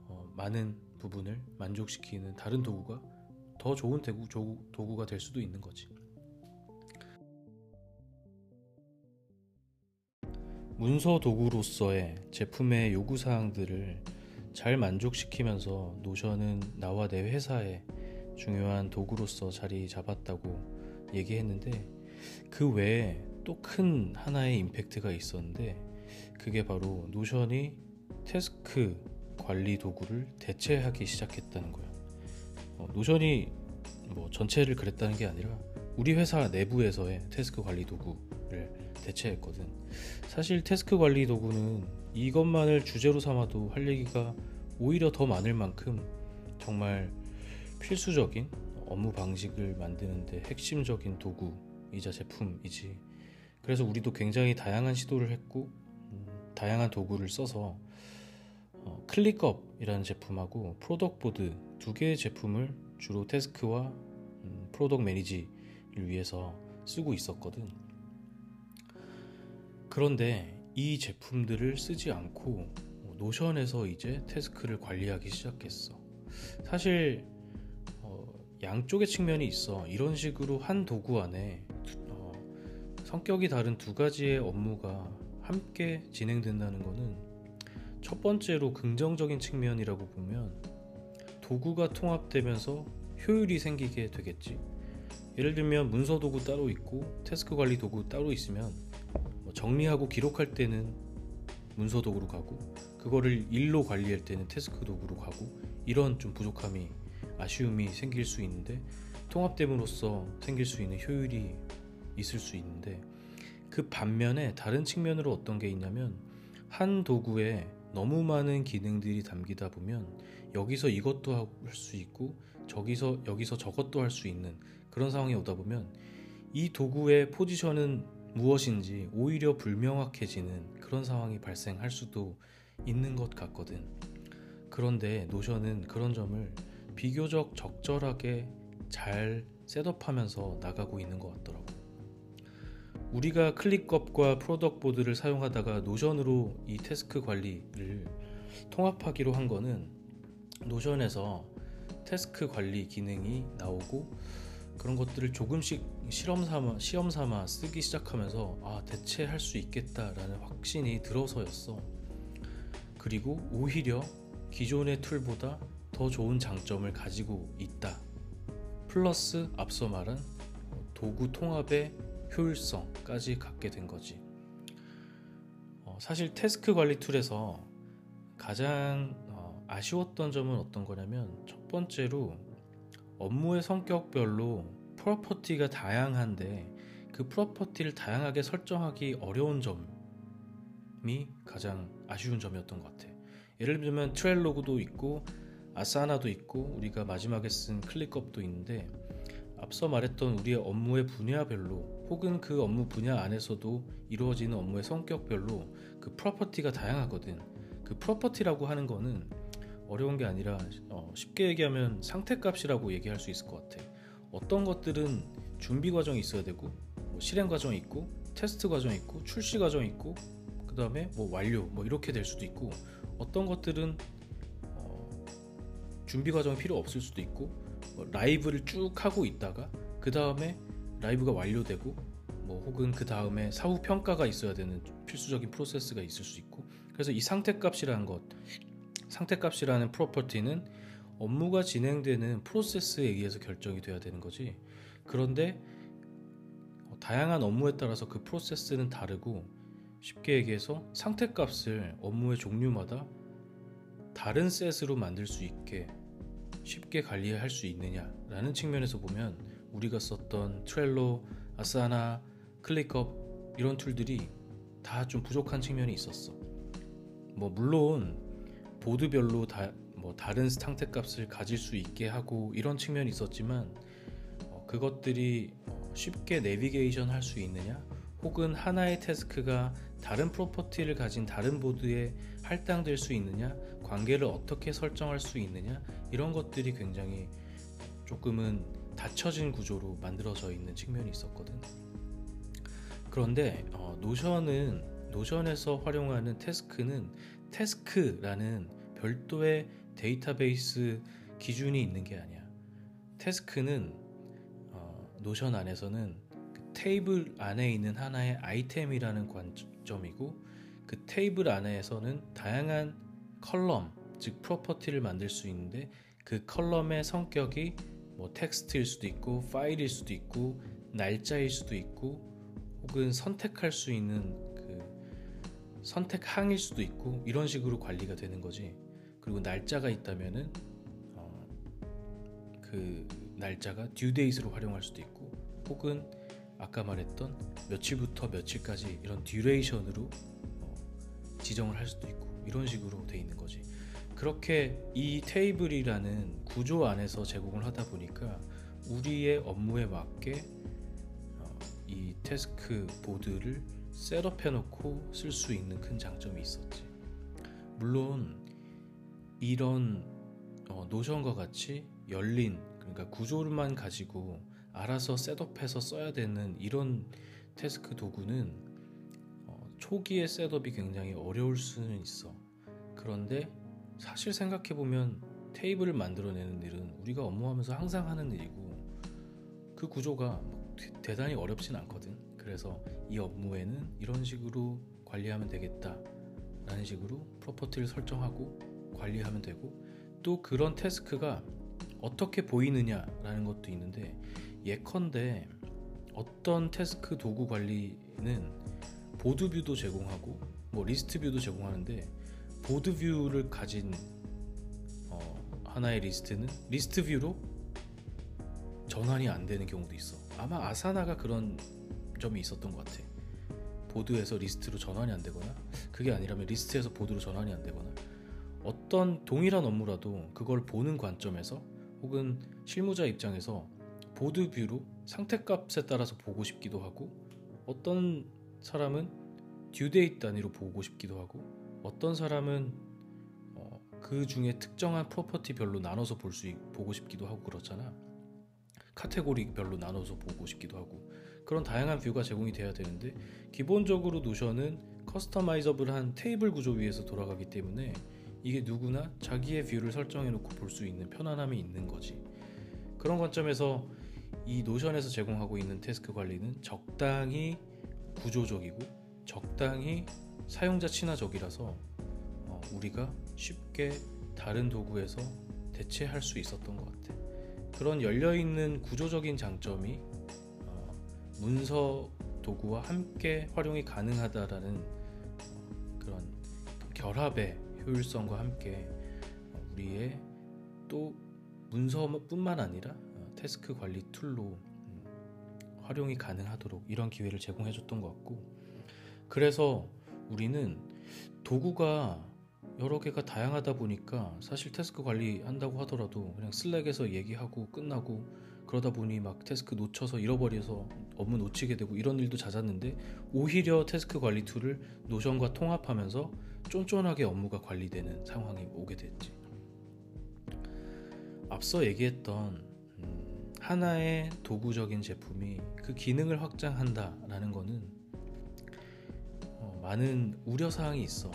[SPEAKER 2] 어, 많은 부분을 만족시키는 다른 도구가 더 좋은 도구, 도구가 될 수도 있는 거지. 문서 도구로서의 제품의 요구 사항들을 잘 만족시키면서 노션은 나와 내 회사에 중요한 도구로서 자리 잡았다고 얘기했는데 그 외에 또 큰 하나의 임팩트가 있었는데 그게 바로 노션이 태스크 관리 도구를 대체하기 시작했다는 거야. 어, 노션이 뭐 전체를 그랬다는 게 아니라 우리 회사 내부에서의 태스크 관리 도구를 대체했거든. 사실 태스크 관리 도구는 이것만을 주제로 삼아도 할 얘기가 오히려 더 많을 만큼 정말 필수적인 업무 방식을 만드는데 핵심적인 도구이자 제품이지. 그래서 우리도 굉장히 다양한 시도를 했고 음, 다양한 도구를 써서 어, ClickUp이라는 제품하고 Productboard 두 개의 제품을 주로 task와 음, product manage를 위해서 쓰고 있었거든. 그런데 이 제품들을 쓰지 않고 노션에서 이제 task를 관리하기 시작했어. 사실 어, 양쪽의 측면이 있어. 이런 식으로 한 도구 안에 어, 성격이 다른 두 가지의 업무가 함께 진행된다는 것은 첫 번째로 긍정적인 측면이라고 보면 도구가 통합되면서 효율이 생기게 되겠지. 예를 들면 문서 도구 따로 있고 태스크 관리 도구 따로 있으면 뭐 정리하고 기록할 때는 문서 도구로 가고 그거를 일로 관리할 때는 태스크 도구로 가고 이런 좀 부족함이 아쉬움이 생길 수 있는데 통합됨으로써 생길 수 있는 효율이 있을 수 있는데 그 반면에 다른 측면으로 어떤 게 있냐면 한 도구에 너무 많은 기능들이 담기다 보면 여기서 이것도 할 수 있고 저기서 여기서 저것도 할 수 있는 그런 상황이 오다 보면 이 도구의 포지션은 무엇인지 오히려 불명확해지는 그런 상황이 발생할 수도 있는 것 같거든. 그런데 Notion은 그런 점을 비교적 적절하게 잘 setup하면서 나가고 있는 것 같더라고. 우리가 ClickUp과 Productboard를 사용하다가 Notion으로 이 task 관리를 통합하기로 한 거는 Notion에서 task 관리 기능이 나오고 그런 것들을 조금씩 실험 삼아 시험 삼아 쓰기 시작하면서 아 대체 할 수 있겠다라는 확신이 들어서였어. 그리고 오히려 기존의 tool보다 더 좋은 장점을 가지고 있다. 플러스 앞서 말한 도구 통합의 효율성까지 갖게 된 거지. 어, 사실 task 관리 tool에서 가장 어, 아쉬웠던 점은 어떤 거냐면 첫 번째로 업무의 성격별로 property가 다양한데 그 property를 다양하게 설정하기 어려운 점이 가장 아쉬운 점이었던 것 같아. 예를 들면 Trello도 있고 Asana도 있고 우리가 마지막에 쓴 ClickUp도 있는데 앞서 말했던 우리의 업무의 분야별로 혹은 그 업무 분야 안에서도 이루어지는 업무의 성격별로 그 property가 다양하거든. 그 property라고 하는 거는 어려운 게 아니라 어, 쉽게 얘기하면 상태값이라고 얘기할 수 있을 것 같아. 어떤 것들은 준비 과정이 있어야 되고 뭐 실행 과정이 있고 테스트 과정이 있고 출시 과정이 있고 그 다음에 뭐 완료 뭐 이렇게 될 수도 있고 어떤 것들은 어, 준비 과정이 필요 없을 수도 있고 뭐 라이브를 쭉 하고 있다가 그 다음에 라이브가 완료되고 뭐 혹은 그 다음에 사후 평가가 있어야 되는 필수적인 프로세스가 있을 수 있고 그래서 이 상태값이라는 것 상태값이라는 프로퍼티는 업무가 진행되는 프로세스에 의해서 결정이 돼야 되는 거지. 그런데 어, 다양한 업무에 따라서 그 프로세스는 다르고 쉽게 얘기해서 상태값을 업무의 종류마다 다른 셋으로 만들 수 있게 쉽게 관리할 수 있느냐라는 측면에서 보면 우리가 썼던 트렐로, 아사나, 클릭업 이런 툴들이 다 좀 부족한 측면이 있었어. 뭐 물론 보드별로 다 뭐 다른 상태 값을 가질 수 있게 하고 이런 측면이 있었지만 어, 그것들이 어, 쉽게 내비게이션 할 수 있느냐 혹은 하나의 태스크가 다른 프로퍼티를 가진 다른 보드에 할당될 수 있느냐 관계를 어떻게 설정할 수 있느냐 이런 것들이 굉장히 조금은 닫혀진 구조로 만들어져 있는 측면이 있었거든. 그런데 어, 노션은 노션에서 활용하는 태스크는 태스크라는 별도의 데이터베이스 기준이 있는 게 아니야. task는 어, Notion 안에서는 그 테이블 안에 있는 하나의 아이템이라는 관점이고 그 테이블 안에서는 다양한 column 즉 property를 만들 수 있는데 그 column의 성격이 뭐 텍스트일 수도 있고 파일일 수도 있고 날짜일 수도 있고 혹은 선택할 수 있는 그 선택항일 수도 있고 이런 식으로 관리가 되는 거지. 그리고 날짜가 있다면은 어, 그 날짜가 due date로 활용할 수도 있고 혹은 아까 말했던 며칠부터 며칠까지 이런 duration으로 어, 지정을 할 수도 있고 이런 식으로 돼 있는 거지. 그렇게 이 테이블이라는 구조 안에서 제공을 하다 보니까 우리의 업무에 맞게 어, 이 task board를 setup해 놓고 쓸 수 있는 큰 장점이 있었지. 물론 이런 어, Notion과 같이 열린 그러니까 구조를만 가지고 알아서 setup해서 써야 되는 이런 task 도구는 어, 초기에 setup이 굉장히 어려울 수는 있어. 그런데 사실 생각해 보면 테이블을 만들어내는 일은 우리가 업무하면서 항상 하는 일이고 그 구조가 뭐 대단히 어렵진 않거든. 그래서 이 업무에는 이런 식으로 관리하면 되겠다 라는 식으로 property를 설정하고 관리하면 되고 또 그런 task가 어떻게 보이느냐라는 것도 있는데 예컨대 어떤 task 도구 관리는 board view도 제공하고 뭐 list view도 제공하는데 board view를 가진 어, 하나의 리스트는 list view로 전환이 안 되는 경우도 있어. 아마 Asana가 그런 점이 있었던 것 같아. 보드에서 리스트로 전환이 안 되거나 그게 아니라면 리스트에서 보드로 전환이 안 되거나 어떤 동일한 업무라도 그걸 보는 관점에서 혹은 실무자 입장에서 보드 view로 상태값에 따라서 보고 싶기도 하고 어떤 사람은 due date 단위로 보고 싶기도 하고 어떤 사람은 어, 그 중에 특정한 property별로 나눠서 볼 수 보고 싶기도 하고 그렇잖아. 카테고리별로 나눠서 보고 싶기도 하고 그런 다양한 view가 제공이 돼야 되는데 기본적으로 Notion은 customizable한 테이블 구조 위에서 돌아가기 때문에 이게 누구나 자기의 view를 설정해 놓고 볼 수 있는 편안함이 있는 거지. 그런 관점에서 이 노션에서 제공하고 있는 task 관리는 적당히 구조적이고 적당히 사용자 친화적이라서 어, 우리가 쉽게 다른 도구에서 대체할 수 있었던 것 같아. 그런 열려있는 구조적인 장점이 어, 문서 도구와 함께 활용이 가능하다라는 어, 그런 결합의 효율성과 함께 우리의 또 문서뿐만 아니라 어, task 관리 tool로 음, 활용이 가능하도록 이런 기회를 제공해 줬던 것 같고 그래서 우리는 도구가 여러 개가 다양하다 보니까 사실 task 관리한다고 하더라도 그냥 Slack에서 얘기하고 끝나고 그러다 보니 막 task 놓쳐서 잃어버려서 업무 놓치게 되고 이런 일도 잦았는데 오히려 task 관리 tool을 Notion과 통합하면서 쫀쫀하게 업무가 관리되는 상황이 오게 됐지. 앞서 얘기했던 음, 하나의 도구적인 제품이 그 기능을 확장한다라는 거는 어, 많은 우려 사항이 있어.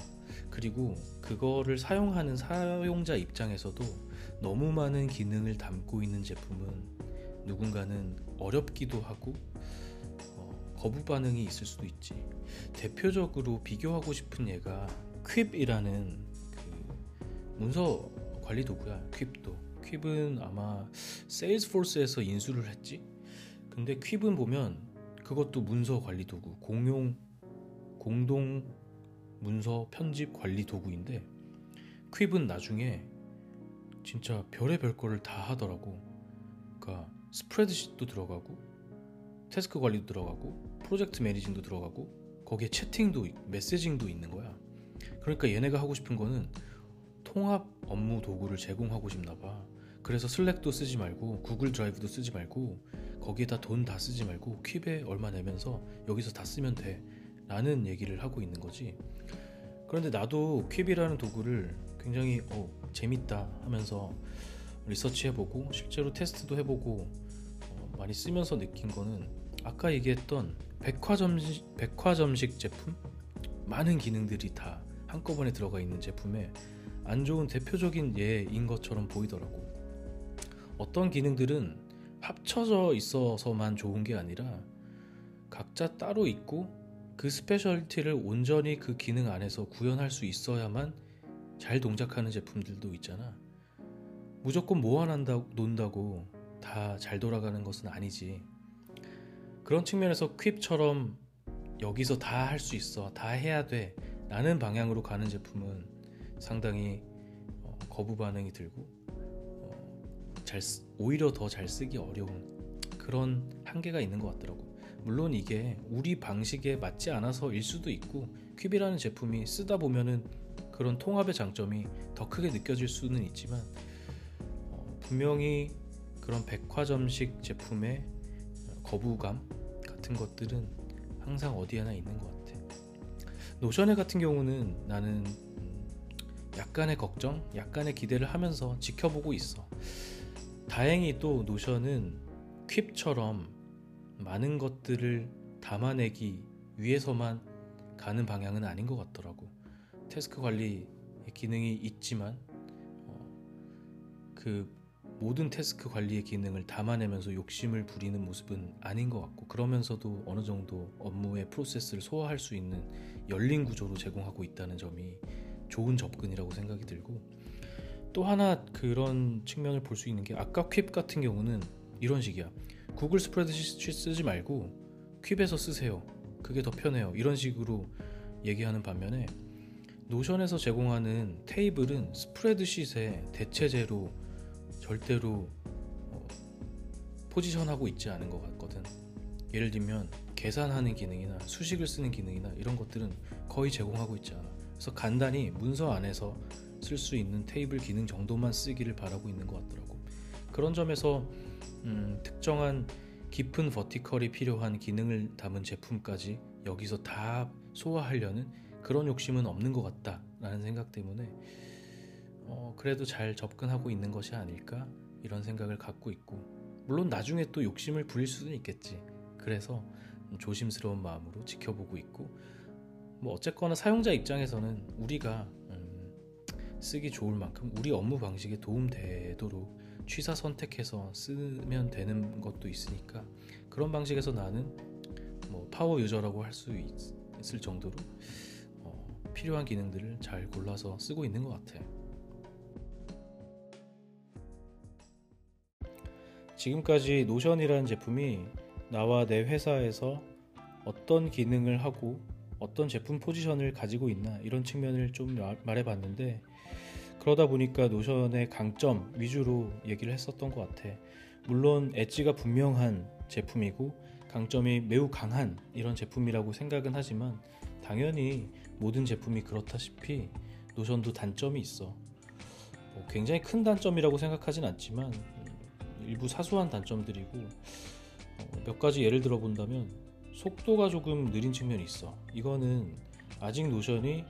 [SPEAKER 2] 그리고 그거를 사용하는 사용자 입장에서도 너무 많은 기능을 담고 있는 제품은 누군가는 어렵기도 하고 어, 거부 반응이 있을 수도 있지. 대표적으로 비교하고 싶은 예가 퀵이라는 그 문서 관리 도구야. 퀵도. 퀵은 아마 세일즈포스에서 인수를 했지. 근데 퀵은 보면 그것도 문서 관리 도구, 공용 공동 문서 편집 관리 도구인데 퀵은 나중에 진짜 별의별 거를 다 하더라고. 그러니까 스프레드시트도 들어가고 태스크 관리도 들어가고 프로젝트 매니징도 들어가고 거기에 채팅도 메시징도 있는 거야. 그러니까 얘네가 하고 싶은 거는 통합 업무 도구를 제공하고 싶나 봐. 그래서 슬랙도 쓰지 말고 구글 드라이브도 쓰지 말고 거기에다 돈 다 쓰지 말고 퀴에 얼마 내면서 여기서 다 쓰면 돼. 라는 얘기를 하고 있는 거지. 그런데 나도 퀴이라는 도구를 굉장히 어, 재밌다 하면서 리서치해보고 실제로 테스트도 해보고 어, 많이 쓰면서 느낀 거는 아까 얘기했던 백화점식, 백화점식 제품 많은 기능들이 다 한꺼번에 들어가 있는 제품에 안 좋은 대표적인 예인 것처럼 보이더라고. 어떤 기능들은 합쳐져 있어서만 좋은 게 아니라 각자 따로 있고 그 스페셜티를 온전히 그 기능 안에서 구현할 수 있어야만 잘 동작하는 제품들도 있잖아. 무조건 모아난다 논다고 다 잘 돌아가는 것은 아니지. 그런 측면에서 퀵처럼 여기서 다 할 수 있어, 다 해야 돼 라는 방향으로 가는 제품은 상당히 어, 거부 반응이 들고 어, 잘 오히려 더 잘 쓰기 어려운 그런 한계가 있는 것 같더라고. 물론 이게 우리 방식에 맞지 않아서일 수도 있고 퀴비라는 제품이 쓰다 보면은 그런 통합의 장점이 더 크게 느껴질 수는 있지만 어, 분명히 그런 백화점식 제품의 거부감 같은 것들은 항상 어디 하나 있는 것 같아. 노션에 같은 경우는 나는 음, 약간의 걱정, 약간의 기대를 하면서 지켜보고 있어. 다행히 또 노션은 퀵처럼 많은 것들을 담아내기 위해서만 가는 방향은 아닌 것 같더라고. 태스크 관리 기능이 있지만 어, 그 모든 태스크 관리의 기능을 담아내면서 욕심을 부리는 모습은 아닌 것 같고 그러면서도 어느 정도 업무의 프로세스를 소화할 수 있는 열린 구조로 제공하고 있다는 점이 좋은 접근이라고 생각이 들고 또 하나 그런 측면을 볼 수 있는 게 아까 퀵 같은 경우는 이런 식이야. 구글 스프레드시트 쓰지 말고 퀵에서 쓰세요. 그게 더 편해요. 이런 식으로 얘기하는 반면에 노션에서 제공하는 테이블은 스프레드시트의 대체제로 절대로 어, 포지션하고 있지 않은 것 같거든. 예를 들면 계산하는 기능이나 수식을 쓰는 기능이나 이런 것들은 거의 제공하고 있지 않아. 그래서 간단히 문서 안에서 쓸 수 있는 테이블 기능 정도만 쓰기를 바라고 있는 것 같더라고. 그런 점에서 음, 특정한 깊은 버티컬이 필요한 기능을 담은 제품까지 여기서 다 소화하려는 그런 욕심은 없는 것 같다라는 생각 때문에 어, 그래도 잘 접근하고 있는 것이 아닐까 이런 생각을 갖고 있고 물론 나중에 또 욕심을 부릴 수는 있겠지. 그래서 조심스러운 마음으로 지켜보고 있고 뭐 어쨌거나 사용자 입장에서는 우리가 음, 쓰기 좋을 만큼 우리 업무 방식에 도움되도록 취사 선택해서 쓰면 되는 것도 있으니까 그런 방식에서 나는 뭐 power user라고 할 수 있을 정도로 어, 필요한 기능들을 잘 골라서 쓰고 있는 것 같아.
[SPEAKER 1] 지금까지 Notion이라는 제품이 나와 내 회사에서 어떤 기능을 하고 어떤 제품 포지션을 가지고 있나 이런 측면을 좀 말해봤는데 그러다 보니까 Notion의 강점 위주로 얘기를 했었던 것 같아. 물론 엣지가 분명한 제품이고 강점이 매우 강한 이런 제품이라고 생각은 하지만 당연히 모든 제품이 그렇다시피 노션도 단점이 있어. 뭐 굉장히 큰 단점이라고 생각하진 않지만 일부 사소한 단점들이고 어, 몇 가지 예를 들어 본다면 속도가 조금 느린 측면이 있어. 이거는 아직 노션이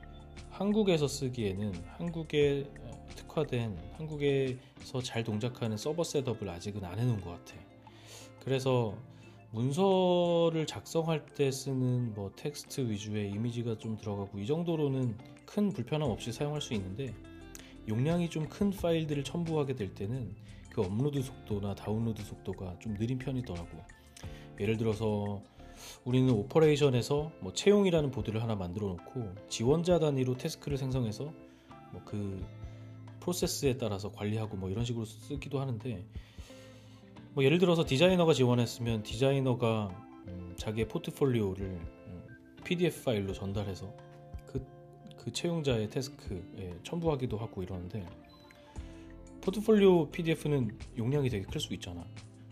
[SPEAKER 1] 한국에서 쓰기에는 한국에 어, 특화된 한국에서 잘 동작하는 서버 setup을 아직은 안 해놓은 것 같아. 그래서 문서를 작성할 때 쓰는 뭐 텍스트 위주의 이미지가 좀 들어가고 이 정도로는 큰 불편함 없이 사용할 수 있는데 용량이 좀 큰 파일들을 첨부하게 될 때는 그 업로드 속도나 다운로드 속도가 좀 느린 편이더라고. 예를 들어서 우리는 operation에서 뭐 채용이라는 보드를 하나 만들어 놓고 지원자 단위로 task를 생성해서 뭐 그 프로세스에 따라서 관리하고 뭐 이런 식으로 쓰기도 하는데 뭐 예를 들어서 디자이너가 지원했으면 디자이너가 음 자기의 포트폴리오를 음 PDF 파일로 전달해서 그, 그 채용자의 태스크에 첨부하기도 하고 이러는데 포트폴리오 PDF는 용량이 되게 클 수 있잖아.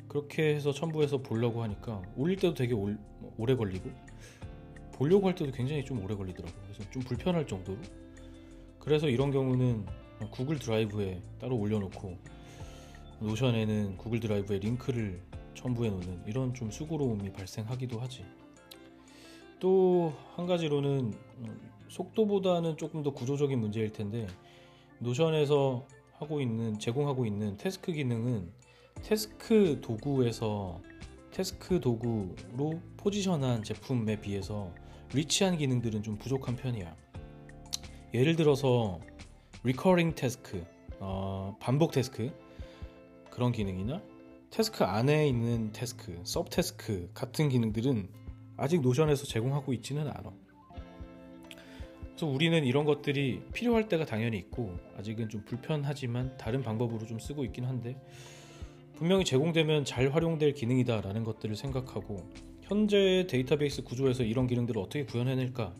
[SPEAKER 1] 그렇게 해서 첨부해서 보려고 하니까 올릴 때도 되게 올, 오래 걸리고 보려고 할 때도 굉장히 좀 오래 걸리더라고. 그래서 좀 불편할 정도로. 그래서 이런 경우는 구글 드라이브에 따로 올려놓고 노션에는 구글 드라이브에 링크를 첨부해 놓는 이런 좀 수고로움이 발생하기도 하지. 또 한 가지로는 속도보다는 조금 더 구조적인 문제일 텐데 노션에서 하고 있는 제공하고 있는 태스크 기능은 태스크 도구에서 태스크 도구로 포지션한 제품에 비해서 리치한 기능들은 좀 부족한 편이야. 예를 들어서 recurring 태스크, 어, 반복 태스크 그런 기능이나 태스크 안에 있는 태스크, 섭 태스크 같은 기능들은 아직 노션에서 제공하고 있지는 않아. 그래서 우리는 이런 것들이 필요할 때가 당연히 있고 아직은 좀 불편하지만 다른 방법으로 좀 쓰고 있긴 한데 분명히 제공되면 잘 활용될 기능이다라는 것들을 생각하고 현재 데이터베이스 구조에서 이런 기능들을 어떻게 구현해낼까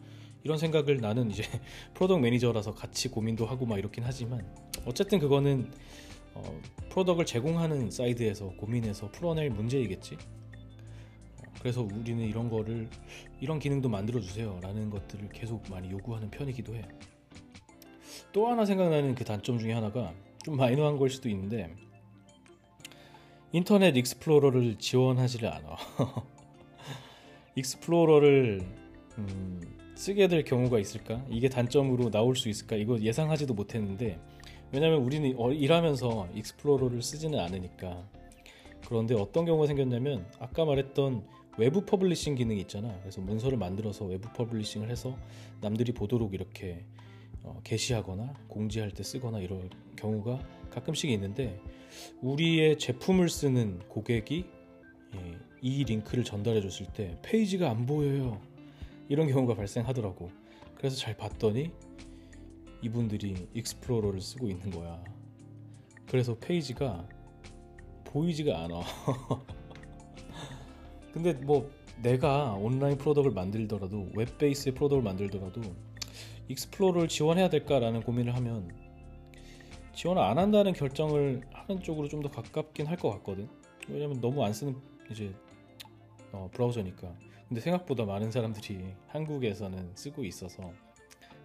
[SPEAKER 1] 이런 생각을 나는 이제 product manager라서 같이 고민도 하고 막 이렇긴 하지만 어쨌든 그거는 어, product를 제공하는 사이드에서 고민해서 풀어낼 문제이겠지. 그래서 우리는 이런 거를 이런 기능도 만들어 주세요 라는 것들을 계속 많이 요구하는 편이기도 해. 또 하나 생각나는 그 단점 중에 하나가 좀 마이너한 걸 수도 있는데 Internet Explorer를 지원하지를 않아. Explorer를 음, 쓰게 될 경우가 있을까? 이게 단점으로 나올 수 있을까? 이거 예상하지도 못했는데 왜냐면 우리는 어, 일하면서 Explorer를 쓰지는 않으니까 그런데 어떤 경우가 생겼냐면 아까 말했던 외부 publishing 기능이 있잖아. 그래서 문서를 만들어서 외부 publishing을 해서 남들이 보도록 이렇게 어, 게시하거나 공지할 때 쓰거나 이런 경우가 가끔씩 있는데 우리의 제품을 쓰는 고객이 예, 이 링크를 전달해 줬을 때 페이지가 안 보여요. 이런 경우가 발생하더라고. 그래서 잘 봤더니 이분들이 Explorer를 쓰고 있는 거야. 그래서 페이지가 보이지가 않아. 근데 뭐 내가 온라인 product를 만들더라도 web base의 product를 만들더라도 Explorer를 지원해야 될까라는 고민을 하면 지원을 안 한다는 결정을 하는 쪽으로 좀 더 가깝긴 할 것 같거든. 왜냐면 너무 안 쓰는 이제 어, 브라우저니까. 근데 생각보다 많은 사람들이 한국에서는 쓰고 있어서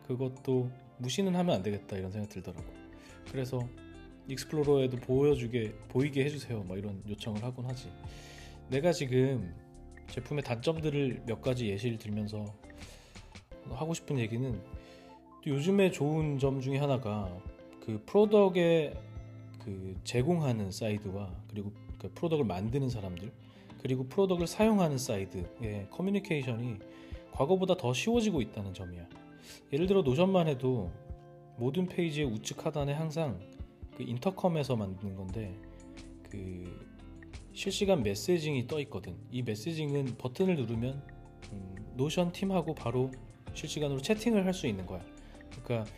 [SPEAKER 1] 그것도 무시는 하면 안 되겠다 이런 생각 들더라고. 그래서 Explorer에도 보여주게 보이게 해주세요. 막 이런 요청을 하곤 하지. 내가 지금 제품의 단점들을 몇 가지 예시를 들면서 하고 싶은 얘기는 요즘에 좋은 점 중에 하나가 그그 product에 그 제공하는 사이드와 그리고 그 product를 만드는 사람들 그리고 product를 사용하는 사이드의 커뮤니케이션이 과거보다 더 쉬워지고 있다는 점이야. 예를 들어 Notion만 해도 모든 페이지의 우측 하단에 항상 그 Intercom에서 만드는 건데 그 실시간 messaging이 떠 있거든. 이 messaging은 버튼을 누르면 음, Notion 팀하고 바로 실시간으로 채팅을 할 수 있는 거야. 그러니까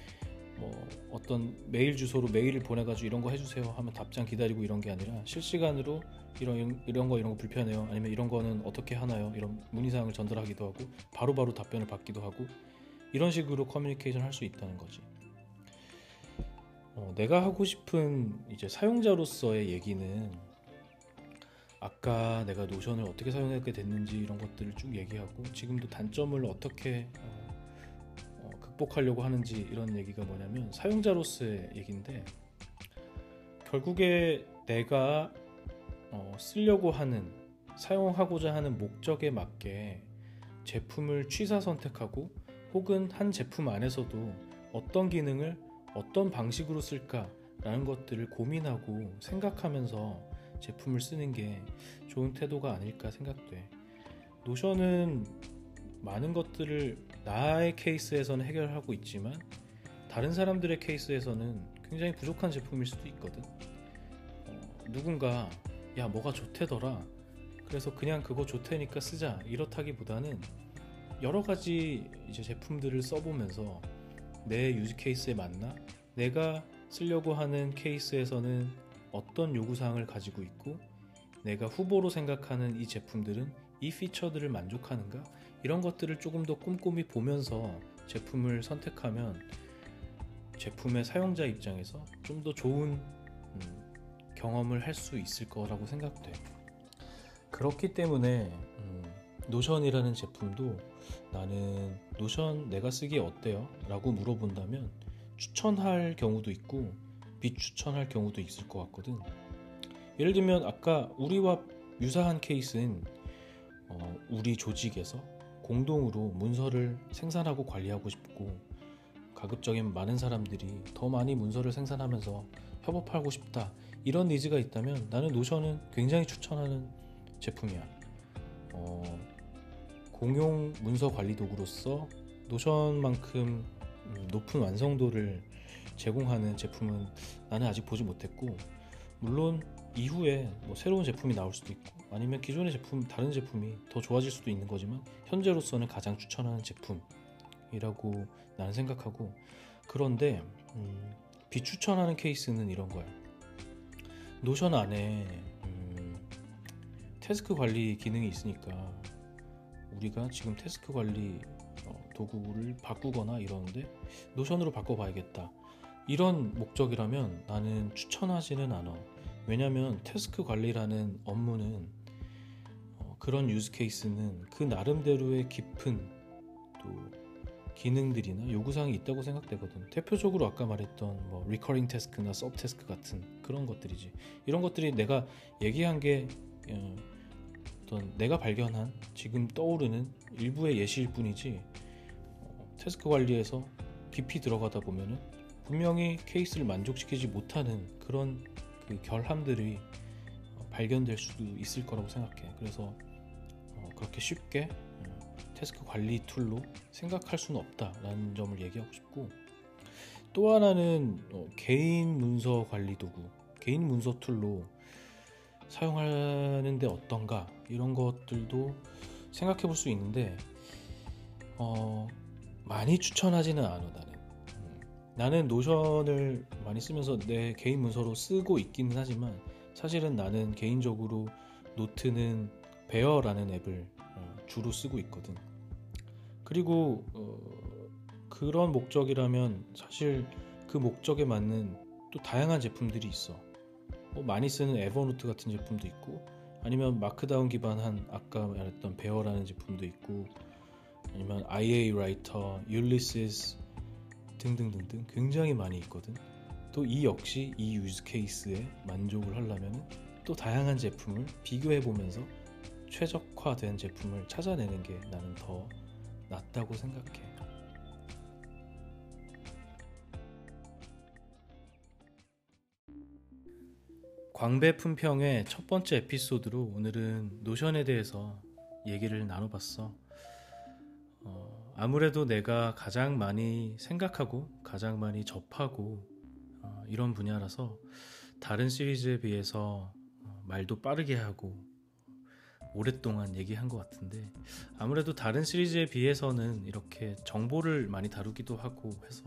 [SPEAKER 1] 뭐 어떤 메일 주소로 메일을 보내가지고 이런 거 해주세요 하면 답장 기다리고 이런 게 아니라 실시간으로 이런 이런 거 이런 거 불편해요 아니면 이런 거는 어떻게 하나요 이런 문의사항을 전달하기도 하고 바로바로 바로 답변을 받기도 하고 이런 식으로 커뮤니케이션 할 수 있다는 거지. 어, 내가 하고 싶은 이제 사용자로서의 얘기는 아까 내가 노션을 어떻게 사용하게 됐는지 이런 것들을 쭉 얘기하고 지금도 단점을 어떻게 어, 어, 극복하려고 하는지 이런 얘기가 뭐냐면 사용자로서의 얘기인데 결국에 내가 어, 쓰려고 하는 사용하고자 하는 목적에 맞게 제품을 취사 선택하고 혹은 한 제품 안에서도 어떤 기능을 어떤 방식으로 쓸까라는 것들을 고민하고 생각하면서 제품을 쓰는 게 좋은 태도가 아닐까 생각돼. 노션은 많은 것들을 나의 케이스에서는 해결하고 있지만 다른 사람들의 케이스에서는 굉장히 부족한 제품일 수도 있거든. 어, 누군가 야 뭐가 좋대더라. 그래서 그냥 그거 좋대니까 쓰자 이렇다기보다는 여러 가지 이제 제품들을 써보면서 내 유즈 케이스에 맞나 내가 쓰려고 하는 케이스에서는 어떤 요구사항을 가지고 있고 내가 후보로 생각하는 이 제품들은 이 피처들을 만족하는가 이런 것들을 조금 더 꼼꼼히 보면서 제품을 선택하면 제품의 사용자 입장에서 좀 더 좋은 음, 경험을 할 수 있을 거라고 생각돼. 그렇기 때문에 음, Notion이라는 제품도 나는 Notion 내가 쓰기 어때요? 라고 물어본다면 추천할 경우도 있고 비추천할 경우도 있을 것 같거든. 예를 들면 아까 우리와 유사한 케이스는 어, 우리 조직에서 공동으로 문서를 생산하고 관리하고 싶고 가급적이면 많은 사람들이 더 많이 문서를 생산하면서 협업하고 싶다 이런 니즈가 있다면 나는 노션은 굉장히 추천하는 제품이야. 어, 공용 문서 관리 도구로서 노션만큼 높은 완성도를 제공하는 제품은 나는 아직 보지 못했고 물론 이후에 뭐 새로운 제품이 나올 수도 있고 아니면 기존의 제품 다른 제품이 더 좋아질 수도 있는 거지만 현재로서는 가장 추천하는 제품이라고 나는 생각하고 그런데 음, 비추천하는 케이스는 이런 거야 Notion 안에 음, task 관리 기능이 있으니까 우리가 지금 task 관리 어, 도구를 바꾸거나 이러는데 Notion으로 바꿔봐야겠다 이런 목적이라면 나는 추천하지는 않아. 왜냐하면 task 관리라는 업무는 어, 그런 use case는 그 나름대로의 깊은 또 기능들이나 요구사항이 있다고 생각되거든. 대표적으로 아까 말했던 뭐 recurring task나 sub task 같은 그런 것들이지. 이런 것들이 내가 얘기한 게 어, 어떤 내가 발견한 지금 떠오르는 일부의 예시일 뿐이지 어, task 관리에서 깊이 들어가다 보면은 분명히 케이스를 만족시키지 못하는 그런 그 결함들이 발견될 수도 있을 거라고 생각해. 그래서 어, 그렇게 쉽게 어, task 관리 tool로 생각할 수는 없다라는 점을 얘기하고 싶고 또 하나는 어, 개인 문서 관리 도구, 개인 문서 tool로 사용하는데 어떤가 이런 것들도 생각해 볼 수 있는데 어, 많이 추천하지는 나는. 나는 Notion을 많이 쓰면서 내 개인 문서로 쓰고 있기는 하지만 사실은 나는 개인적으로 노트는 Bear라는 앱을 어, 주로 쓰고 있거든. 그리고 어, 그런 목적이라면 사실 그 목적에 맞는 또 다양한 제품들이 있어. 뭐 많이 쓰는 Evernote 같은 제품도 있고 아니면 Markdown 기반한 아까 말했던 Bear라는 제품도 있고 아니면 iA Writer, Ulysses 등등등등 굉장히 많이 있거든. 또 이 역시 이 유즈 케이스에 만족을 하려면 또 다양한 제품을 비교해 보면서 최적화된 제품을 찾아내는 게 나는 더 낫다고 생각해. 광배 품평의 첫 번째 에피소드로 오늘은 노션에 대해서 얘기를 나눠봤어. 어, 아무래도 내가 가장 많이 생각하고 가장 많이 접하고 어, 이런 분야라서 다른 시리즈에 비해서 어, 말도 빠르게 하고 오랫동안 얘기한 것 같은데 아무래도 다른 시리즈에 비해서는 이렇게 정보를 많이 다루기도 하고 해서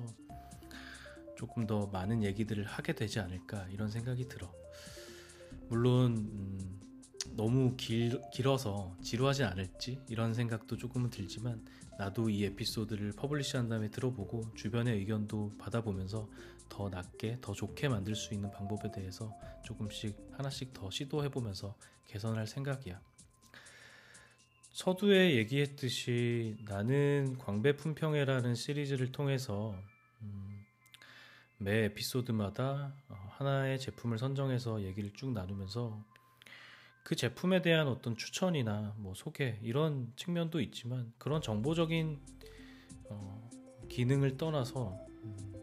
[SPEAKER 1] 조금 더 많은 얘기들을 하게 되지 않을까 이런 생각이 들어. 물론 음, 너무 길, 길어서 지루하지 않을지 이런 생각도 조금은 들지만 나도 이 에피소드를 publish한 다음에 들어보고 주변의 의견도 받아보면서 더 낫게 더 좋게 만들 수 있는 방법에 대해서 조금씩 하나씩 더 시도해보면서 개선할 생각이야. 서두에 얘기했듯이 나는 광배 품평회라는 시리즈를 통해서 음, 매 에피소드마다 어, 하나의 제품을 선정해서 얘기를 쭉 나누면서 그 제품에 대한 어떤 추천이나 뭐 소개 이런 측면도 있지만 그런 정보적인 어, 기능을 떠나서 음,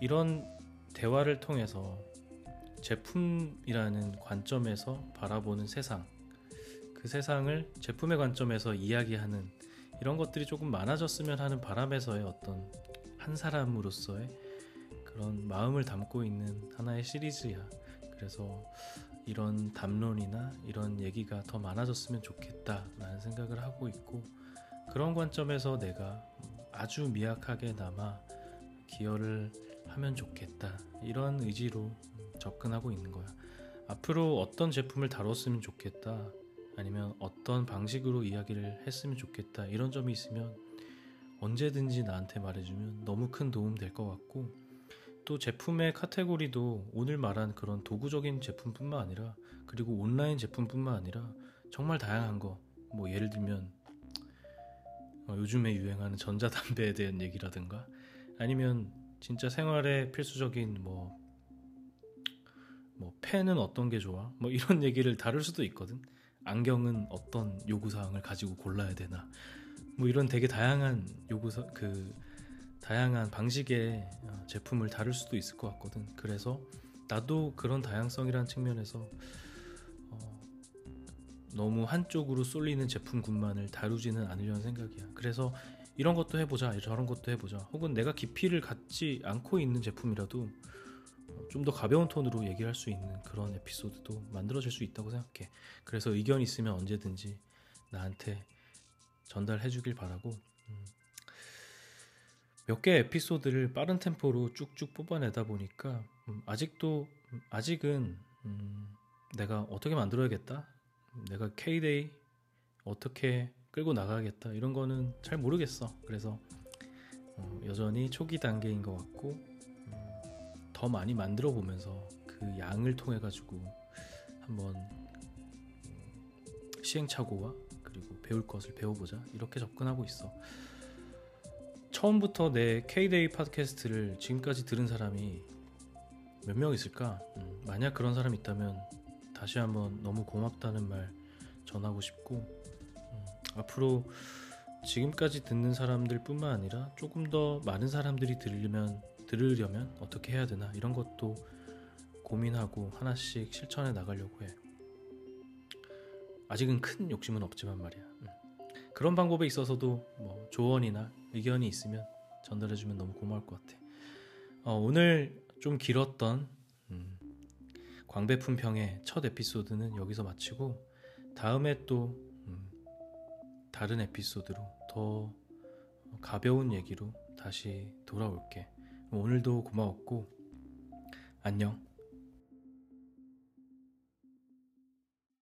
[SPEAKER 1] 이런 대화를 통해서 제품이라는 관점에서 바라보는 세상 그 세상을 제품의 관점에서 이야기하는 이런 것들이 조금 많아졌으면 하는 바람에서의 어떤 한 사람으로서의 그런 마음을 담고 있는 하나의 시리즈야. 그래서 이런 담론이나 이런 얘기가 더 많아졌으면 좋겠다라는 생각을 하고 있고 그런 관점에서 내가 아주 미약하게 남아 기여를 하면 좋겠다 이런 의지로 접근하고 있는 거야. 앞으로 어떤 제품을 다뤘으면 좋겠다 아니면 어떤 방식으로 이야기를 했으면 좋겠다 이런 점이 있으면 언제든지 나한테 말해주면 너무 큰 도움 될 것 같고 또 제품의 카테고리도 오늘 말한 그런 도구적인 제품뿐만 아니라 그리고 온라인 제품뿐만 아니라 정말 다양한 거 뭐 예를 들면 어, 요즘에 유행하는 전자담배에 대한 얘기라든가 아니면 진짜 생활에 필수적인 뭐, 뭐 펜은 어떤 게 좋아? 뭐 이런 얘기를 다룰 수도 있거든. 안경은 어떤 요구 사항을 가지고 골라야 되나? 뭐 이런 되게 다양한 요구사 그 다양한 방식의 어, 제품을 다룰 수도 있을 것 같거든 그래서 나도 그런 다양성이란 측면에서 어, 너무 한쪽으로 쏠리는 제품군만을 다루지는 않으려는 생각이야 그래서 이런 것도 해보자 저런 것도 해보자 혹은 내가 깊이를 갖지 않고 있는 제품이라도 좀 더 가벼운 톤으로 얘기할 수 있는 그런 에피소드도 만들어질 수 있다고 생각해. 그래서 의견 있으면 언제든지 나한테 전달해 주길 바라고 음. 몇 개 에피소드를 빠른 템포로 쭉쭉 뽑아내다 보니까 음, 아직도 음, 아직은 음, 내가 어떻게 만들어야겠다? 내가 K-데이 어떻게 끌고 나가겠다? 이런 거는 잘 모르겠어. 그래서 어, 여전히 초기 단계인 것 같고 더 많이 만들어 보면서 그 양을 통해 가지고 한번 시행착오와 그리고 배울 것을 배워보자. 이렇게 접근하고 있어. 처음부터 내 K-데이 팟캐스트를 지금까지 들은 사람이 몇 명 있을까? 음, 만약 그런 사람 있다면 다시 한번 너무 고맙다는 말 전하고 싶고 음, 앞으로 지금까지 듣는 사람들 뿐만 아니라 조금 더 많은 사람들이 들으면 들으려면 어떻게 해야 되나 이런 것도 고민하고 하나씩 실천해 나가려고 해. 아직은 큰 욕심은 없지만 말이야. 음. 그런 방법에 있어서도 뭐 조언이나 의견이 있으면 전달해주면 너무 고마울 것 같아. 어, 오늘 좀 길었던 음, 광배품평의 첫 에피소드는 여기서 마치고 다음에 또 음, 다른 에피소드로 더 가벼운 얘기로 다시 돌아올게. 오늘도 고마웠고 안녕.